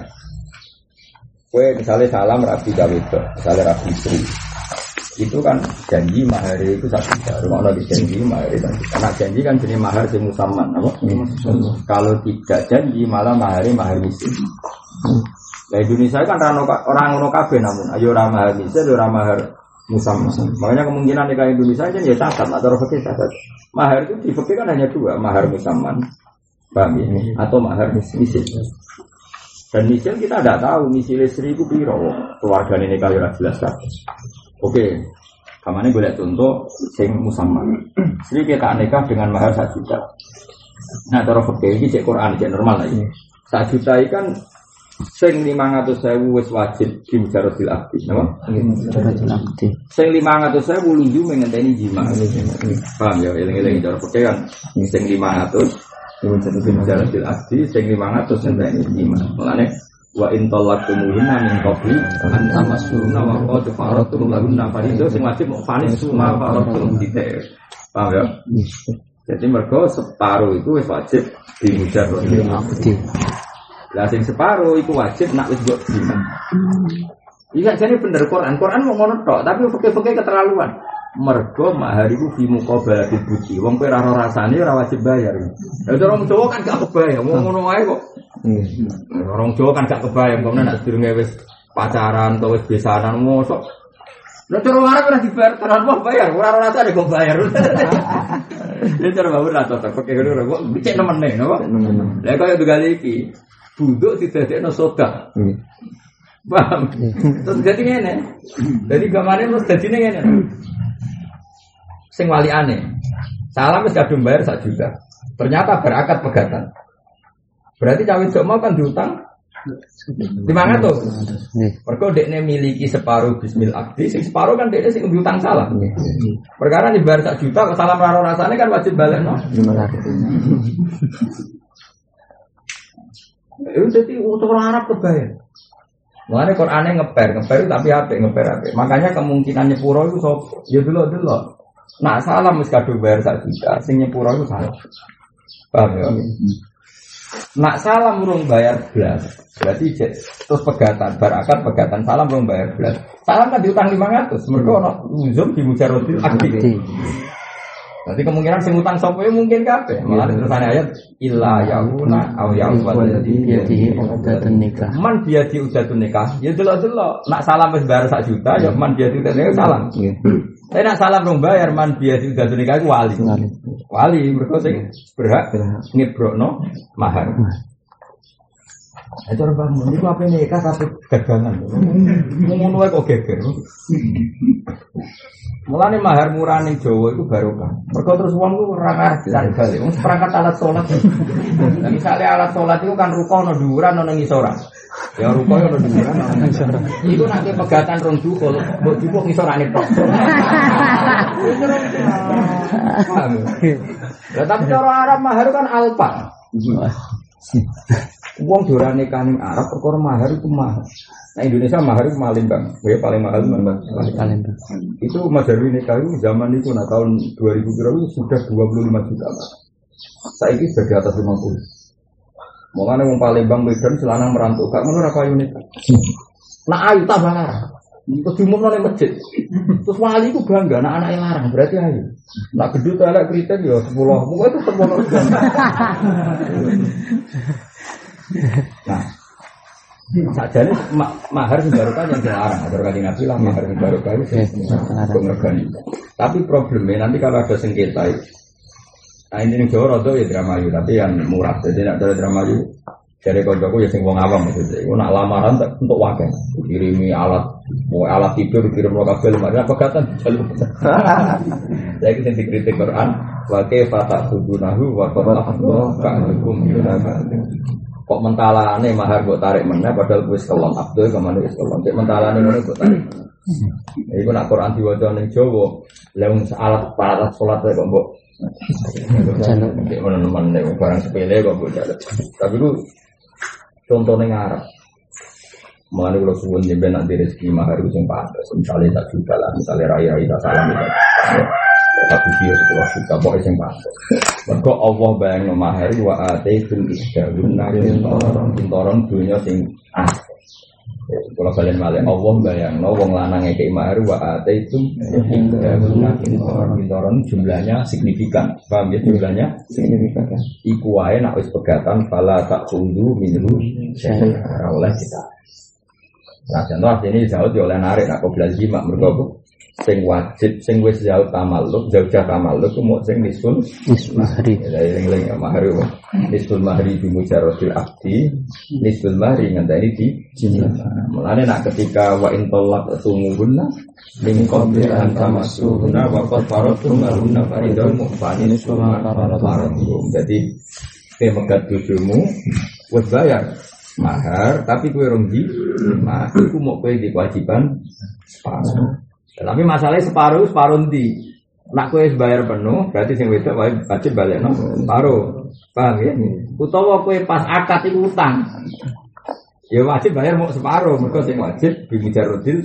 Speaker 1: Kue misalnya salam rabi gawe misalnya rabi istri, itu kan janji mahar itu satu juta. Rumah di janji mahar itu Karena janji kan jenis mahar si musaman, apa? Kalau tidak janji malah mahar mahar miskin. Nah Indonesia kan orang orang kafe namun ayo orang mahar miskin, orang mahar musaman. Makanya kemungkinan di Indonesia kan ya catat atau fakir catat. Mahar itu di kan hanya dua, mahar musaman, paham ya? Atau mahar miskin. Dan misil kita tidak tahu misil seribu piro keluarga ini kali jelas kan. Oke, kamane boleh contoh sing musamman. [CLEARS THROAT] Sri kita nikah dengan mahar satu juta. Nah, cara fakir ini cek Quran cek normal lagi. Satu juta ini kan Sing 500.000 wis wajib di mujaradil abdi, napa?
Speaker 3: Mujaradil abdi.
Speaker 1: Sing 500.000 lunju mengenteni jima. Paham ya, eling-eling cara peke kan. Sing 500 di mujaradil abdi, sing 500 ngenteni jima. Mulane wa in talaqtumuhunna min qabli an tamassuhunna wa qad faradtum lahunna fariidah sing wajib mau fanis suma faradtum dite. Paham ya? Jadi mergo separuh itu wajib di mujaradil abdi. Lah sing separuh itu wajib nak wis mbok. Iya jadi bener Quran. Quran mau ngono tok, tapi fakir-fakir keterlaluan. Mergo mahar iku fi muqabala dibuci. Wong kowe ora ora rasane ora wajib bayar. Ya orang Jawa kan gak kebayang, mau ngono wae kok. Orang Jawa kan gak kebayang, kok nek sedurunge wis pacaran atau wis besanan mosok. Lah cara Arab ora dibayar, terus mau bayar, ora ora rasane kok bayar. [LAUGHS] Ini cara bawa rata, pakai ngono kok cek nemene, napa? Lah kaya begal iki. Buduk didadekno soda. Paham? Terus jadi ngene. Jadi gamane terus dadi ngene. Sing wali aneh. Salam wis kadung bayar sak juta. Ternyata berakad pegatan. Berarti cawe jok mau kan diutang 500. Mergo dekne miliki separuh bismil akdi, sing separuh kan dekne sing diutang salah. Perkara dibayar sak juta, kok salam raro rasane kan wajib balik no. Itu jadi untuk orang Arab kebayar. Mengenai Qurannya ngeper, ngeper tapi apa? Ngeper apa? Makanya kemungkinan nyepuro itu so, ya dulu dulu. Nak salah mesti kado bayar sak juta, sing nyepuro itu salah. Paham ya? Nak salah murung bayar belas, berarti terus pegatan, barakat pegatan, salam murung bayar belas. Salam kan diutang 500, mereka ono uzum di mujarodil aktif. Nanti kemungkinan sing utang sopo mungkin kabeh. Malah terus ayat illa yauna aw yauma
Speaker 3: Jadi udatun nikah.
Speaker 1: Man biadi udatun nikah. Ya delok-delok. Nak salam wis bayar sak juta ya man biadi udatun nikah salam. Tapi nak salam rong bayar man biadi udatun nikah iku wali. Wali mergo sing berhak ngebrokno mahar. Itu orang bangun, itu apa nikah tapi gagangan. Ngomong wae kok geger. Mulane mahar murah ning Jawa itu barokah. Mergo terus wong ku ora ngarep cari balik. Wong perangkat alat salat. Nah, misalnya alat salat itu kan ruko ono dhuwuran ono ngisoran. Ya dhuwuran ono ngisoran. Iku nanti pegatan rong dukul, mbok jupuk ngisorane tok. Paham? Lah tapi cara Arab mahar kan alfa. Wong nikah ning Arab perkara mahar itu mahal. Nah Indonesia mahar itu paling bang, ya paling mahal mana?
Speaker 3: Kalian
Speaker 1: Itu Mas Darwi nikah itu zaman itu nah tahun 2000 kira itu sudah 25 juta. Saya ini sudah di atas 50. Makanya wong Palembang Medan selanang merantau, gak ngono apa ini? Nah ayu tambah larang. Terus diumumno ning masjid. Terus wali itu bangga, anak anak yang larang berarti ayu. Nak gedut elek kritik ya 10. Mungkin itu termono. [LAUGHS] Nah, saja nih ma mahar barokah yang dilarang. Agar kali nabi lah mahar sing barokah itu sing Tapi problemnya nanti kalau ada sengketa itu, nah ini Jawa rodo ya drama yu, tapi yang murah. Jadi nak ada drama yu, dari koncoku ya sing wong awam maksudnya. Aku nak lamaran untuk wakil, kirimi alat, mau alat tidur kirim lo kafe lemari apa kata jalur. Saya kita dikritik Quran, wakil fatah subunahu wa qatah ka'alukum kok mentalane mahar kok tarik mana padahal wis kelon Abdul ke mana wis kelon cek mentalane ngono kok tarik Iku nak Quran diwaca ning Jawa, lha wong alat alat salat kok jaluk ngono nemen barang sepele kok mbok jaluk. Tapi ku contohnya ngarep. Mengenai kalau suwun jemben nanti rezeki mahar itu yang pantas. Misalnya tak juta lah, misalnya raya raya salam itu. Satu dia sepuluh juta, pokoknya yang pantas. Mereka Allah bayang mahar wa ataitum isdahun nakin toron kintoron dunia sing asli. Kalau kalian malah Allah bayang no wong lanang kayak mahar wa nakin toron kintoron jumlahnya signifikan. Paham ya jumlahnya signifikan. Iku wae nak wis pegatan fala tak kundu minhu oleh kita. Nah, contoh artinya zaud oleh narik nak kau jima mergo sing wajib sing wis jauh tamalluk jauh jah tamalluk mau sing nisun.
Speaker 3: Mahri.
Speaker 1: ya eling eling ya mahri wa. nisun mahri di mujarodil abdi. Nisun mahri ngenteni di jina mulane nak ketika wa in tolak tumuhunna min qabli an tamassuhunna wa qad faradtum lahunna faridatan mu'fanin suma faradtum. Jadi pemegat tujumu wis bayar. Mahar, tapi kue ronggi, nah itu mau kue di kewajiban. Separuh. Tapi masalahnya separuh, separuh nanti. Nak kue bayar penuh, berarti sing wedok wajib balik no separuh. Paham ya? Utawa kue pas akad itu utang. Ya wajib bayar mau separuh, mereka sing wajib bimujarudil.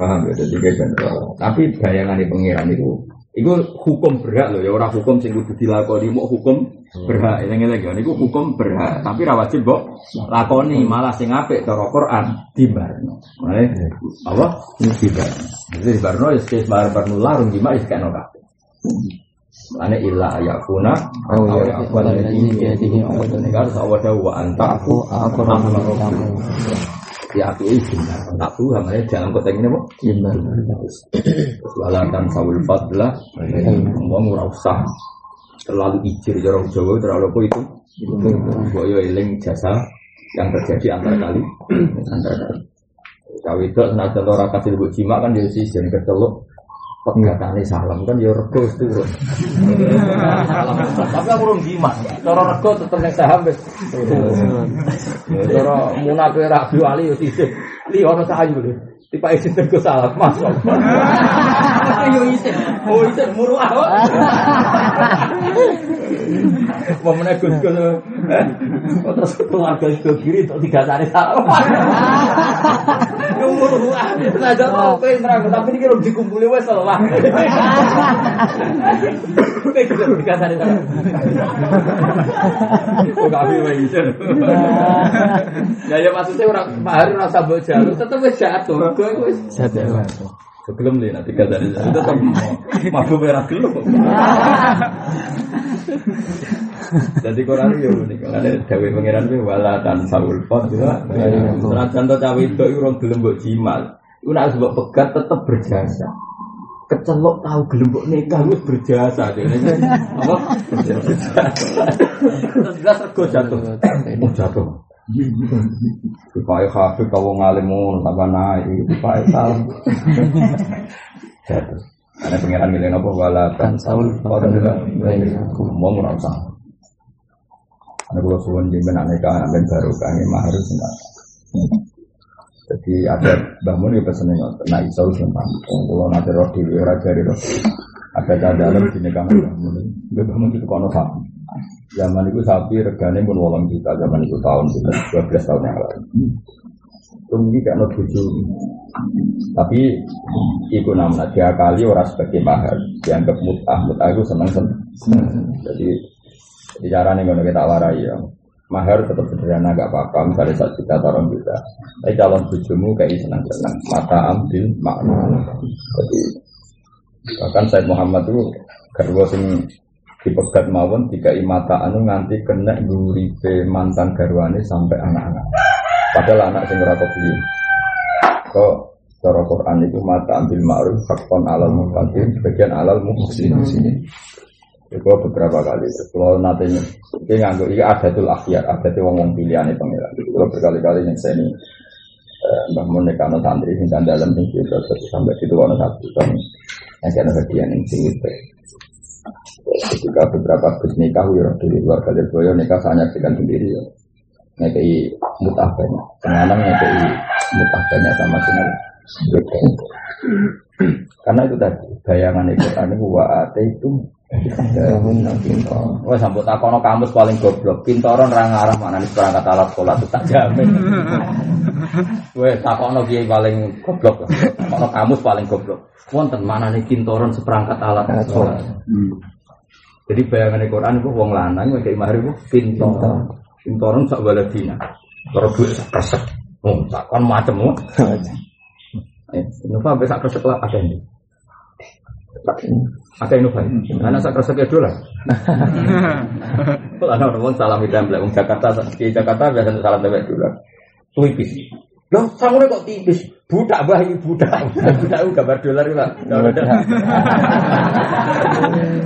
Speaker 1: Paham ya? Jadi gitu. Tapi bayangan di pengiran itu Iku hukum berhak loh ya orang hukum sing kudu dilakoni mau hukum berhak ini lagi kan iku hukum berhak tapi ra wajib mbok lakoni malah sing apik cara Quran dibarno. Mane apa? Dibarno. Jadi dibarno ya sing bar barno larung gimana wis kena kabeh. Mane illa ayakuna
Speaker 2: Oh,
Speaker 1: au
Speaker 2: ya.
Speaker 1: yakuna
Speaker 2: Walladzi biyadihi
Speaker 1: ini kan sawada wa antaku
Speaker 2: Aku rahmat
Speaker 1: ya aku izin tak tuh namanya dalam kota ini kok. Walatan sawul fadla Ngomong ora usah. Terlalu ijir jorong Jawa Terlalu apa itu? Boyo eling jasa Yang terjadi antar kali. Antar kali. Cawe itu senajan ora kasih lebih jimat kan dia sih jadi kecelok Pegatane salam kan ya rego turun. Salam. Tapi aku urung jimat. Cara rego tetep nek saham wis turun. Ya, Cara munafik Rabi Ali yo sisih. Li ono sahayu lho. Tiba isin tergo salah masuk. Yo isin. Oh isin muru awak. [LAUGHS] Mau menek gus gus. Oh, Terus keluarga itu kiri untuk tiga hari salah. Muru awak. Sengaja tau kowe nerang tapi ini kira dikumpuli wes. Kowe kira tiga hari salah. Oh isin. Ya ya maksudnya orang Pak Hari rasa bocah, tetep wis jatuh. Gue Segelum nih nanti kata itu tetap mabuk merah gelum. Jadi Quran itu unik. Ada Dewi Pangeran itu wala tan saul pot gitu. Senajan to cawe itu itu orang gelem mbok jimal. Iku nek sebab pegat tetap berjasa. Kecelok tahu gelem mbok nikah wis berjasa. Apa? Berjasa. Terus jelas rego jatuh. Oh jatuh. Supaya hafid kau ngalim mau tambah naik, supaya salam. Jatuh. Ada pengiran milih apa wala kan saul pada juga mau merasa. Ada kalau suwon di benak mereka ben baru kami harus enggak. Jadi ada bangun ya pesennya nggak, nah iso sumpah. Nanti roh di raja di roh. Ada dalam di negara bangun, bangun itu kono sapi. Zaman itu sapi regane pun wolong juta, zaman itu tahun dua belas tahun yang lalu. Tumgi gak no tujuh. Tapi iku namanya dia kali orang sebagai mahar dianggap mutah mutah itu seneng seneng. Jadi di cara nih kalau kita warai ya mahar tetap sederhana gak apa-apa misalnya satu juta tahun juta. Tapi calon bujumu kayak senang senang mata ambil makna. Jadi bahkan Said Muhammad itu kedua sing dipegat mawon tiga mata anu nganti kena duripe mantan garwane sampai anak-anak. Padahal anak sing ora beli. Kok cara Quran itu mata ambil ma'ruf hakon alal muqaddim sebagian alal muhsin sini. Itu beberapa kali. Kalau nanti ini nganggo ini adatul akhyar, ada wong wong pilihan itu. Kalau berkali-kali yang saya ini Mbah Mun nekano santri sing dalam sing sampai situ ono satu kan yang kena hadiah yang sing. Ketika beberapa bus nikah ya dari luar kali boyo nikah saya nyaksikan sendiri ya. Ngekei mutah banyak, penganang ngekei mutah banyak sama sinar. Karena itu tadi bayangan itu tadi wa ate itu Wah sambut takono kamus paling goblok. Pintoron ra ngarah maknane perangkat alat sekolah itu tak jamin. Wes takono kiai paling goblok. Kamus paling goblok. Wonten manane pintoron seperangkat alat sekolah. Jadi bayangan Quran itu wong lanang kayak mahar itu pintoron. Pintoron sak waladina. Kalau duit sak kresek. Oh, tak kan macam oh. [LAUGHS] Eh, Nova sampai sak kresek lah ada ini. Ada Innova. Anak sak kresek itu lah. Kalau ada orang salam template, orang Jakarta di Jakarta biasa salam template dulu. Tipis. Loh, sanggulnya kok tipis? Budak bayi, budak. Budak itu gambar dolar itu lah.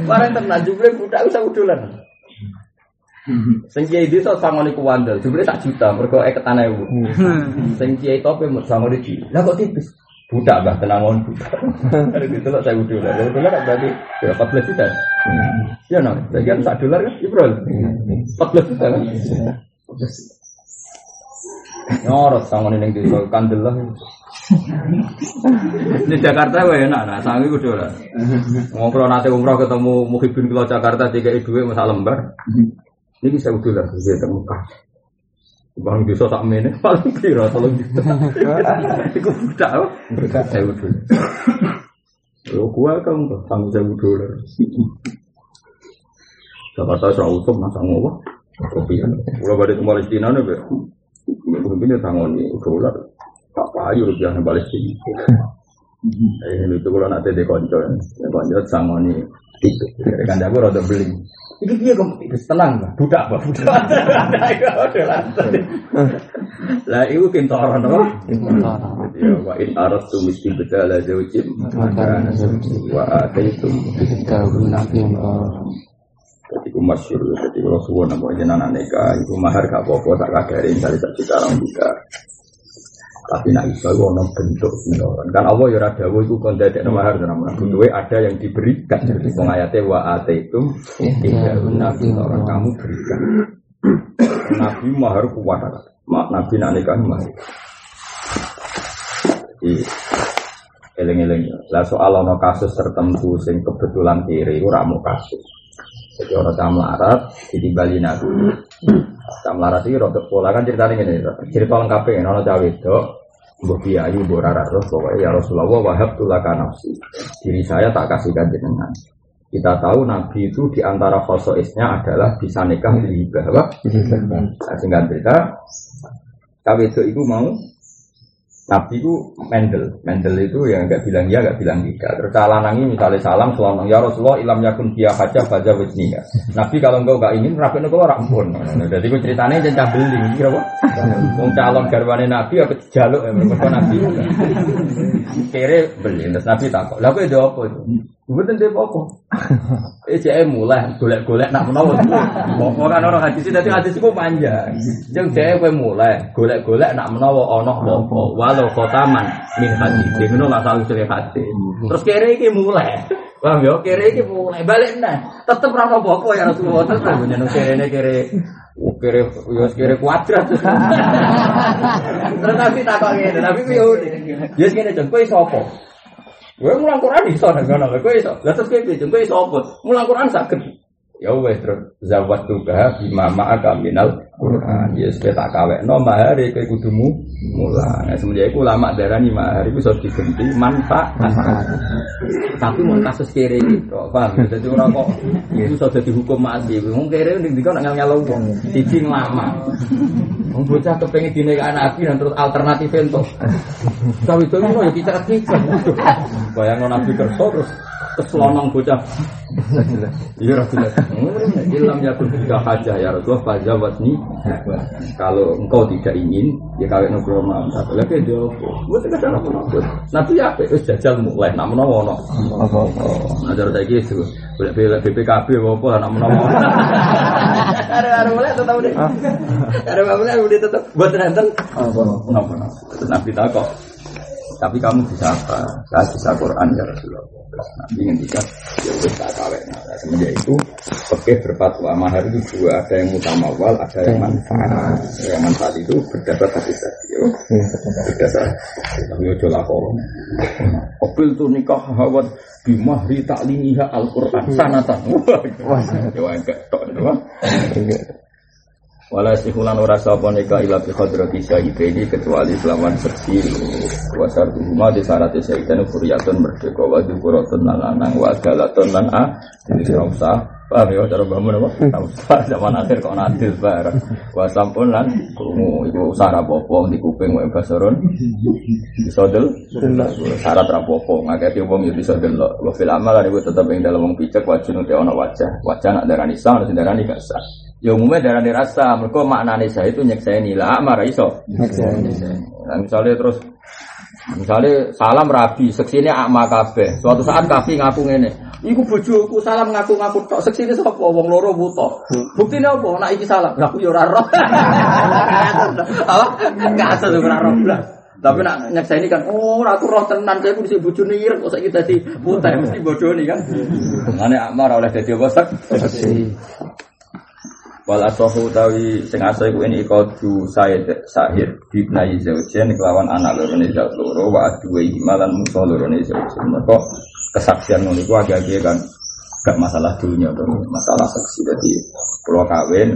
Speaker 1: Barang tenang, jumlah budak itu satu dolar. Sing kiai desa sangone ku wandel, jumlah tak juta, mergo tanah ibu. Sing kiai tope mut sangone di. Lah kok tipis? budak bah tenangon budak. Ada gitu loh saya dolar. Saya dolar berarti ya 14 juta. Ya nah, jadi kan sak dolar kan Ibrol. 14 juta kan. Nyorot sama ning di kandel lah. Di Jakarta gue enak, nah sangi gue dolar. Ngobrol nanti umroh ketemu Muhibin kalau Jakarta tiga itu masa lembar. Ini bisa dolar, bisa temukan. Bang bisa tak mene [LAUGHS] paling piro tolong juta. Iku budak apa? Budak sewu dolar. Yo gua kan tanggung sewu dolar. Jakarta saya utuh masa ngopo? Kopi. Kalau balik ke Palestina nih, be. Mungkin ya tangon ini dolar. Tak payu rupiah di Palestina. Eh, itu kalau nanti di konco, ya konco sangon ini. Itu, kan aku rada beli. Iki piye kompetisi tenang, Mbak. Budak, Mbak. Budak. [LAUGHS] Lah iku kintoran apa? Ya wa in aratu mesti bedala zaujim maka wa ataitum jadi ku masyur, jadi kalau suwon apa jenengan nikah, itu mahar gak apa-apa, tak kadari, misalnya tak juta orang juga. Tapi nak iso itu ono bentuk sinoran. Kan Allah ya rada itu kon dadek mahar dan. Butuhe ada yang diberikan. Jadi wong ayate wa ataitum tidak nabi orang kamu berikan. Nabi mahar kuat Nabi nak nikah mahar. Jadi eleng-eleng. Lah soal ono kasus tertentu sing kebetulan kiri ora mau kasus. Jadi orang cah melarat, ditimbali nabi. Cah melarat itu rotok pola kan ceritanya gini, cerita lengkapnya, orang cah wedok, Mbok Kiai, Mbok Rara terus pokoknya ya Rasulullah wahab tulaka nafsi. Diri saya tak kasihkan jenengan. Kita tahu Nabi itu di antara khosoisnya adalah bisa nikah di hibah. Apa? Nah, singkat cerita, Kawedo itu mau Nabi itu Mendel, Mendel itu yang nggak bilang ya, nggak bilang tidak. Terus lanangi misalnya salam, selalu ya Rasulullah ilam yakun dia haja baca wisniya. Nabi kalau engkau nggak ingin, rapi engkau orang pun. Jadi gue ceritanya jangan beling, kira? Mau calon garwane Nabi apa jaluk ya, mereka Nabi. Kere beli, terus Nabi takut. Lalu itu apa itu? Gue tentu apa? [LAUGHS] Eh mulai golek-golek nak menawa. Mau kan orang hadis tadi hadis itu panjang. Jeng saya gue mulai golek-golek nak menawa ono apa. Walau kotaman min hadis. Dia ngono lah selalu cerita hadis. Terus kere iki mulai. Paham ya? Kere iki mulai balik nah. Tetep ra ono apa ya Rasulullah tetep nyeneng kere kere Oh, kere yo kere kuadrat. [LAUGHS] Terus tapi takok ngene, ku yo. Ya ngene jeng kowe sapa? Gue mulang Quran iso nang ngono, kowe iso. Lah terus kowe piye? Kowe iso apa? Mulang Quran saged. Ya wes zawat tuga bima ma'aka minal Quran. Ya wis tak kawekno mahar kowe kudu mu mulang. Nah, semenjak iku ulama darani mahar iku iso diganti manfaat. Tapi mau kasus kere gitu, paham? Jadi orang kok itu iso dadi hukum mati. Wong kere ning dikon nak nyala wong, siji lama. Bocah kepengen dinikahi nabi dan terus alternatif entuk. Tapi itu ya kita kita. Bayangno nabi kerso terus keselonong bocah. Iya Rasulullah. [LAUGHS] Ilham ya pun tidak haja ya Rasulullah fajawat nih. Kalau engkau tidak ingin ya kawin nugroh mam. Tapi lagi dia buat kita cara apa? Nanti ya apa? Jajal mulai. Nak menawa no. Ajar saya gitu. Boleh boleh BPKB apa nak menawa. Ada [LAUGHS] ada mulai tetap deh. Ada mulai udah tetap buat nonton. Apa? Nabi takok. Tapi kamu bisa apa? Saya bisa Quran ya Rasulullah. Nabi bisa ya udah tak kawin. Nah, semenjak itu oke berfatwa mahar itu dua ada yang mutamawal, ada yang manfaat. Yang manfaat itu berdasar tadi tadi. Ya. Berdasar. Tapi ojo lakon. Opil tuh nikah hawat bimahri taklimiha Al-Quran sanatan. Wah, ya enggak tok. Wala sihulan ora sapa nika ila bi hadrati syahidini kecuali selawan seksi wasar rumah di syarat syahidan furiyatun merdeka wa dzikuratun lan lanang wa galatun lan a jadi usah. Paham ya cara bangun apa? Zaman akhir kok nadil bareng wa sampun lan krungu iku syarat apa di kuping wa basarun. Bisa del? Syarat ra apa ngaketi wong ya bisa delok wa fil amal iku tetep ing dalem wong picek wajib ana wajah. Wajah nak darani sah nak darani gak sah Ya umumnya darah dirasa, mereka maknanya saya itu nyekseni lah, marah iso. Nah, misalnya terus, misalnya salam rabi, seksinya akma kabeh. Suatu saat kafi ngaku ngene, iku bojoku salam ngaku-ngaku tok seksine sapa wong loro buta. Buktine apa? Nak iki salam, aku ya ora roh. Apa? Asal ora roh blas. Tapi nak nyeksa ini kan, oh aku roh tenan saya pun si bujuni irek kok kita di putih mesti bodoh nih kan. Mana Akmar oleh jadi apa? Wal asohu tawi sing asal ku ini ikadu said sahir bibnai zaujen kelawan anak loro ne zaut loro wa aduwe himalan musuh loro ne zaujen. Mereka kesaksian ngono iku agak-agak kan gak masalah dunia tuh masalah saksi. Jadi pulau kawin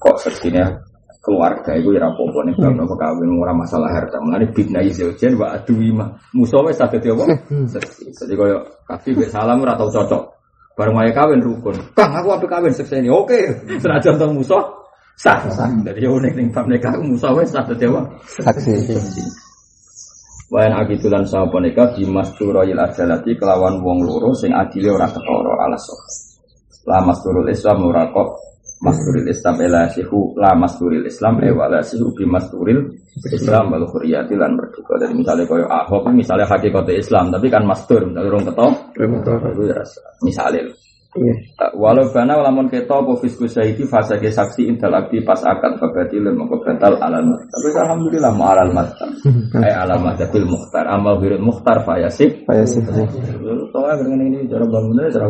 Speaker 1: kok saksinya keluarga itu ya apa-apa nih kalau hmm. kawin orang masalah harta. Mengenai bibna izaujen wa aduwi mah musuh wes sakit ya saksi jadi kaya kaki salam ora tau cocok Bareng wae kawin rukun. Kang aku apa kawin sekseni. Oke, senajan tong musuh sah. Jadi unik ning bab nikah musuh wis sah dadi apa? Saksi. Wayan akitulan sapa nikah di masturayil ajalati kelawan wong loro sing adile ora ketara alas. La masturul Islam ora kok masturil Islam ela sihu la masturil Islam e wala sihu bi masturil Islam wal khuriyati lan merdeka. Jadi misalnya koyo Ahok misalnya hakikat Islam tapi kan mastur misalnya orang ketok itu ya misalnya. Walau bana lamun kita apa fisku syahidi fase ke saksi intel abdi pas akan kebati lemah kebatal alam. Tapi alhamdulillah mau alal mata. [LAUGHS] Eh alam mata bil muhtar amal biru muhtar fayasik. Fayasik. Soalnya dengan ini cara bangunnya cara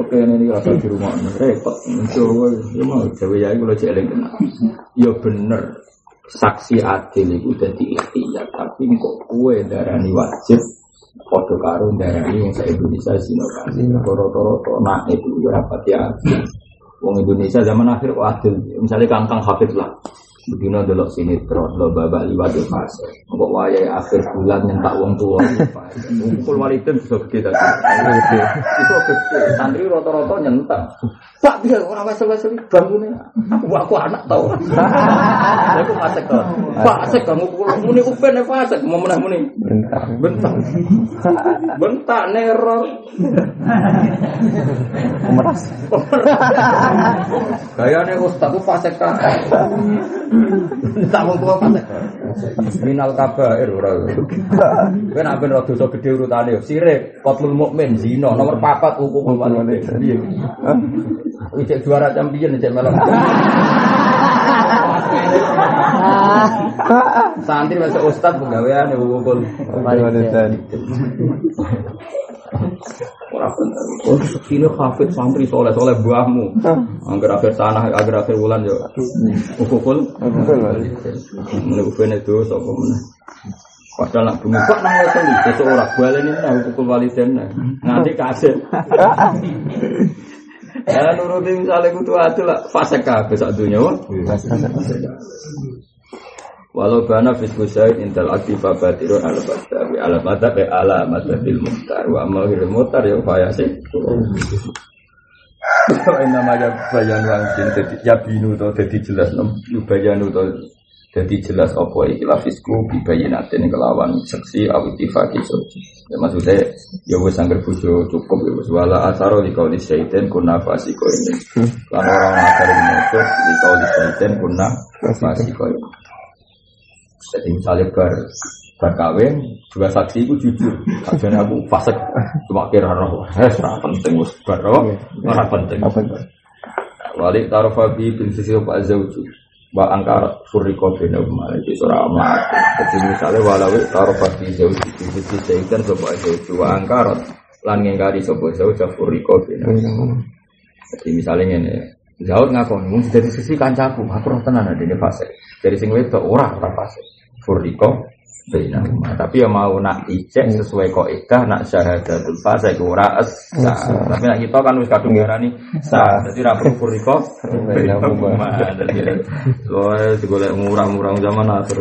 Speaker 1: oke ini rasa di rumah repot. Mencoba ya mau cewek ya kalau cewek Ya bener saksi adil itu jadi ikhtiar tapi kok kue darani wajib Foto karo darani yang saya Indonesia sino kan. Toro-toro nak itu juga rapat ya. Wong Indonesia zaman akhir adil. Misalnya kangkang hafid lah. Dino delok sinetron, lo babak liwat di fase. Kok wayai akhir bulan nyentak wong tua. Kumpul walidin bisa gede tadi. Itu gede. Santri roto-roto nyentak. Pak dia orang wesel-wesel bangunnya. Aku aku anak tau. Aku fasek kok. Fasek kamu pulang muni upen fasek mau menang muni. Bentar. Bentar. Bentar neror. Meras. Kayaknya ustaz tuh fasek kan. [LAUGHS] Tak mau tua pasek. Minal kabair ora. Kowe nak ben dosa gedhe urutane sirik, qatlul mukmin, zina, nomor 4 hukum wanita. Piye? Ijek juara champion ijek melok. [LAUGHS] Santri masuk ustad penggawean hukum wanita. [LAUGHS] Oh, sekine hafid santri soleh soleh buahmu. Angger akhir tanah, angger akhir bulan yo. Ukukul. Mulai ukune itu sapa meneh. Padahal nak bumi kok nang ngoten iki sesuk ora baleni nang ukukul waliden. Nanti kasih. [LAUGHS] Ya nuruti misalnya kutu atu lah fase kabeh sak dunya. Walau bana fisku syait intel aktif batirun ala bastawi ala mata ke ala mata bil muhtar wa amal bil muhtar ya faya sih. [LAUGHS] Ini namanya bayan wangsin jadi ya binu to jadi jelas nom bayanu to jadi jelas apa iki la fisku bi bayinatin kelawan seksi awitifaki so. Ya maksudnya ya wis angger bojo cukup ya wis wala asaro di kauli syaitan kunna fasiko ini. Lan orang asar ini di kauli syaitan kunna fasiko ini. Jadi misalnya bar berkawin dua saksi itu jujur. Kajian aku fasek cuma kira roh. Eh, penting mus bar roh, ora penting. Walik tarofabi bin sisi pak zauju. Wa angkar furiko bina umar itu surah amat. Jadi misalnya walawik tarofabi zauju. Jadi sehingga sopa zauju. Wa angkar lan ngengkari sopa zauju furiko bina Jadi misalnya ini. Zaud ngakon, mungkin dari sisi kancaku, aku roh tenan ada ini fase. Dari sing wedok ora ora fase furiko bainahuma. Tapi ya mau nak ijek sesuai kaidah nak syahadatul fasa iku ora sah. Tapi nak kita kan wis kadung ngarani sah. Dadi ra perlu furiko bainahuma. Dadi loe digolek murah-murah zaman akhir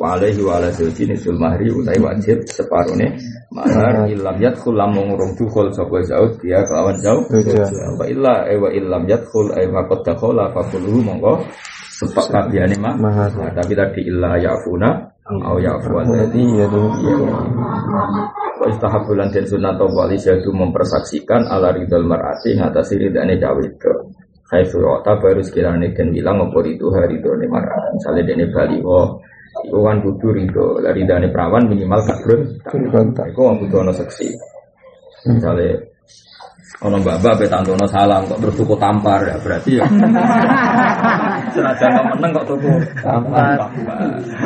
Speaker 1: Walaihi wa ala zawji nisul mahri utai wajib separone mahar. Ilam yadkhul lam ngurung dukul sapa zaud dia kelawan zaud. Wa illa eh, wa illam yadkhul ay faqad dakhala monggo Sebab kabiane mah. Nah, tapi tadi illa yafuna au yafuan tadi ya tuh. Wa istahabulan dan sunat wali syadu mempersaksikan ala ridal mar'ati ngatasi ridane cawe itu. Hai surata baru sekiranya dan bilang apa itu hari itu nih marah. Misalnya dene bali oh Iku kan kudu ridho, dari dane perawan minimal gak brun. Iku butuh ono seksi. Misalnya Ono mbak-mbak pe tantono salam kok terus tuku tampar ya berarti ya. [LAUGHS] Senajan kok meneng kok tuku tampar.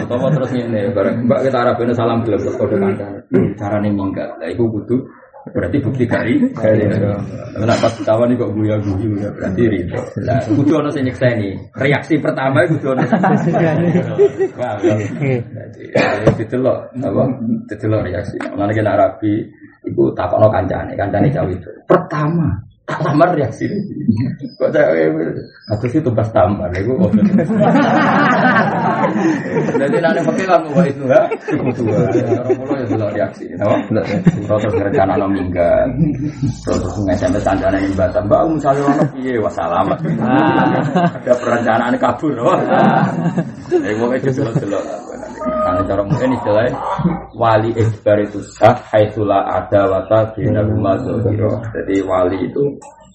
Speaker 1: Atau terus ngene bareng mbak kita arabene salam gelem terus kode kancane. Carane minggat. Lah iku kudu berarti bukti kari karena pas ketahuan kok guya guyu ya berarti rindu lah kudu ono sing nyekseni. Reaksi pertama kudu ono wah jadi didelok apa? Didelok reaksi. Mana kena rapi ibu takono kancane. Kancane jauh itu. Pertama tak lamar reaksi kok saya aku sih tugas tampar ibu jadi nanti pakai kamu wah itu ya. Cukup tua orang pulau ya belum reaksi apa? Terus rencana no minggat terus ngesem kancane yang batam mbak misalnya orang piye? Wah selamat ada perencanaan kabur wah eh mau itu delok delok karena cara mungkin istilahnya wali ikhbar itu sah haitsulah ada wata bina rumah jadi wali itu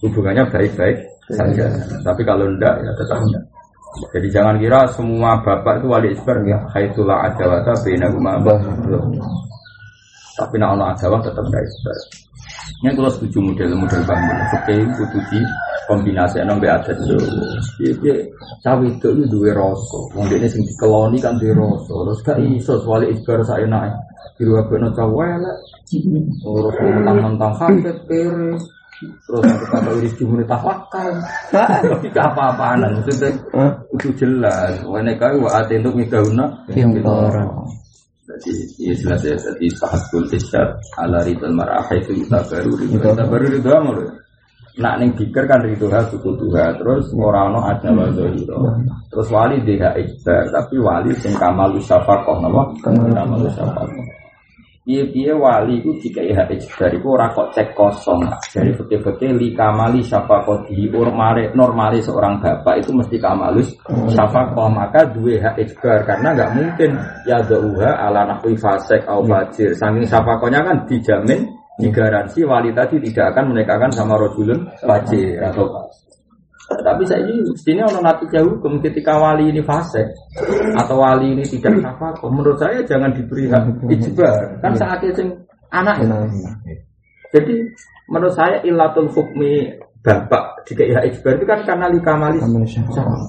Speaker 1: hubungannya baik-baik saja. Tapi kalau enggak ya tetap enggak jadi jangan kira semua bapak itu wali isbar ya haitsulah ada wata bina rumah tapi nak ono ada tetap baik isbar ini kalau setuju model-model bangun. Oke, itu kombinasi yang ada itu Jadi, cawe itu itu dua rasa. Mungkin ini sing dikeloni kan dua rasa. Terus gak iso, wali isbar saya naik Di luar benar cawe lah Terus mentang-mentang hampir kere Terus aku kata iris jumuni tawakal Tapi [LAUGHS] gak apa-apaan Maksudnya, itu jelas. Wene kai wa ate untuk midahuna
Speaker 3: Yang orang
Speaker 1: jadi ya jelas ya. Jadi sahatul isyar ala ridal marah itu kita baru kita baru itu amal nak neng pikir kan itu hal suku tuha terus orang ada wajah itu terus wali dia ikhbar tapi wali sing kamal syafakoh nama kamal syafakoh Iya iya wali itu jika ya ikhbar itu orang kok cek kosong dari fakir-fakir li kamali syafakoh di normali normali seorang bapak itu mesti kamalus syafakoh maka dua hak ikhbar karena nggak mungkin. Ya dauha ala nahwi fasek au fajir. Saking syafakohnya kan dijamin digaransi wali tadi tidak akan menikahkan sama rojulun fajir atau tapi saya ini mestinya orang nanti jauh hukum ketika wali ini fase atau wali ini tidak apa menurut saya jangan diberi hak ijbar. Kan saat itu anak. Jadi menurut saya ilatul hukmi bapak jika ya ijbar itu kan karena likamali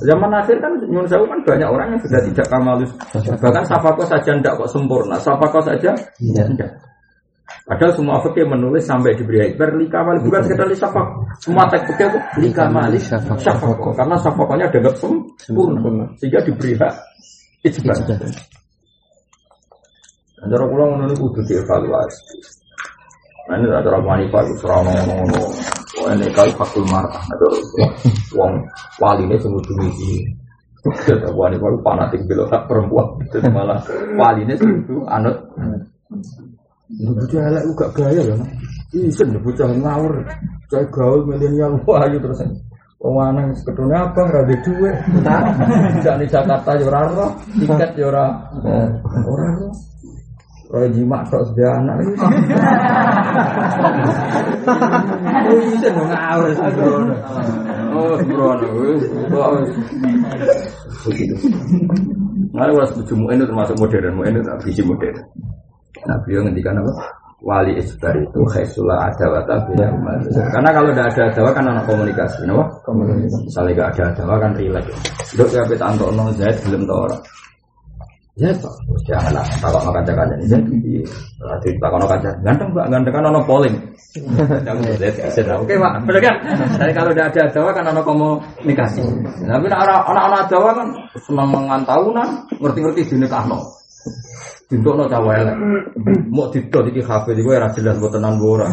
Speaker 1: zaman akhir kan menurut saya kan banyak orang yang sudah tidak kamalus bahkan safako saja tidak kok sempurna safako saja tidak Padahal semua fikih menulis sampai diberi ikbar likamali bukan sekedar lisafak. Semua teks fikih itu likamali syafak. Karena syafakonya dianggap sempurna sehingga diberi hak ijbar. Antara pulang menurut kudu dievaluasi. Nah ini ada orang wanita itu serana ngomong-ngomong. Wah ini kali fakul marah. Ada uang wali ini semua demi Ada wanita itu fanatik belok perempuan. Jadi malah wali ini semua anut Bocah elek gak gaya ya. Isen bocah ngawur. Cai gaul milenial wah ayo terus. Wong lanang ketune abang ra duwe dhuwit. Tidak di Jakarta yo ora ora, tiket yo ora. Ora ora. Roy jimak tok sedia anak iki. [LAUGHS] Isen ngawur sembrono. Oh, sembrono wis. Begitu. Nah, wes termasuk modern, biji modern. Nah beliau ngendikan apa? Wali isbar itu khaisulah ada wata bina umat. Karena kalau tidak ada adawa kan anak komunikasi, no? Komunikasi. Misalnya gak ada adawa kan relax. Dok ya kita antok nol Zaid belum tahu orang. Zaid pak, jangan lah. Kalau mau kaca kaca ini Zaid, nanti tak kono kaca. Ganteng pak, ganteng kan ono polling. Zaid, oke pak, benar kan? Tapi kalau tidak ada adawa kan ono komunikasi. Tapi anak-anak adawa kan senang mengantahunan, ngerti-ngerti dinikahno. Untuk no cawe elek, mau didot iki kafe di gue jelas buat tenan gue ora.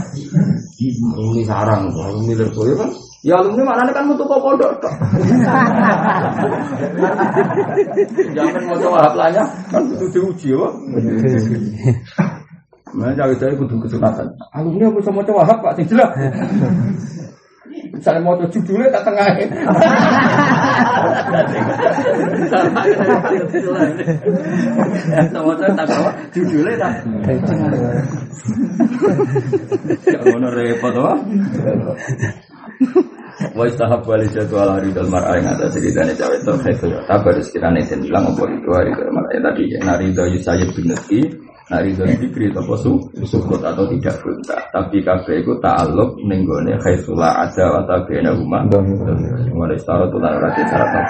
Speaker 1: Ini sarang, ini milir gue kan. Ya alumni mana kan untuk kok pondok tok. Jangan mau coba haplanya kan itu diuji ya. Mana cawe cawe kudu kesunatan. Alumni aku sama coba hap pak sing jelas. Misalnya mau judulnya tak tengah. Sama saya tak tahu judulnya tak. Ya. Wa istahab wali jadu ala ridal mar'a yang ada ceritanya cawe itu itu Tabar sekiranya itu bilang apa itu hari ke mar'a tadi Nah ridho yusayid bin Nah ridho dikri atau su sukut atau tidak bunta. Tapi kabeh itu ta'aluk nenggone khaisula ada atau bena rumah. Mulai setara tulan rati syarat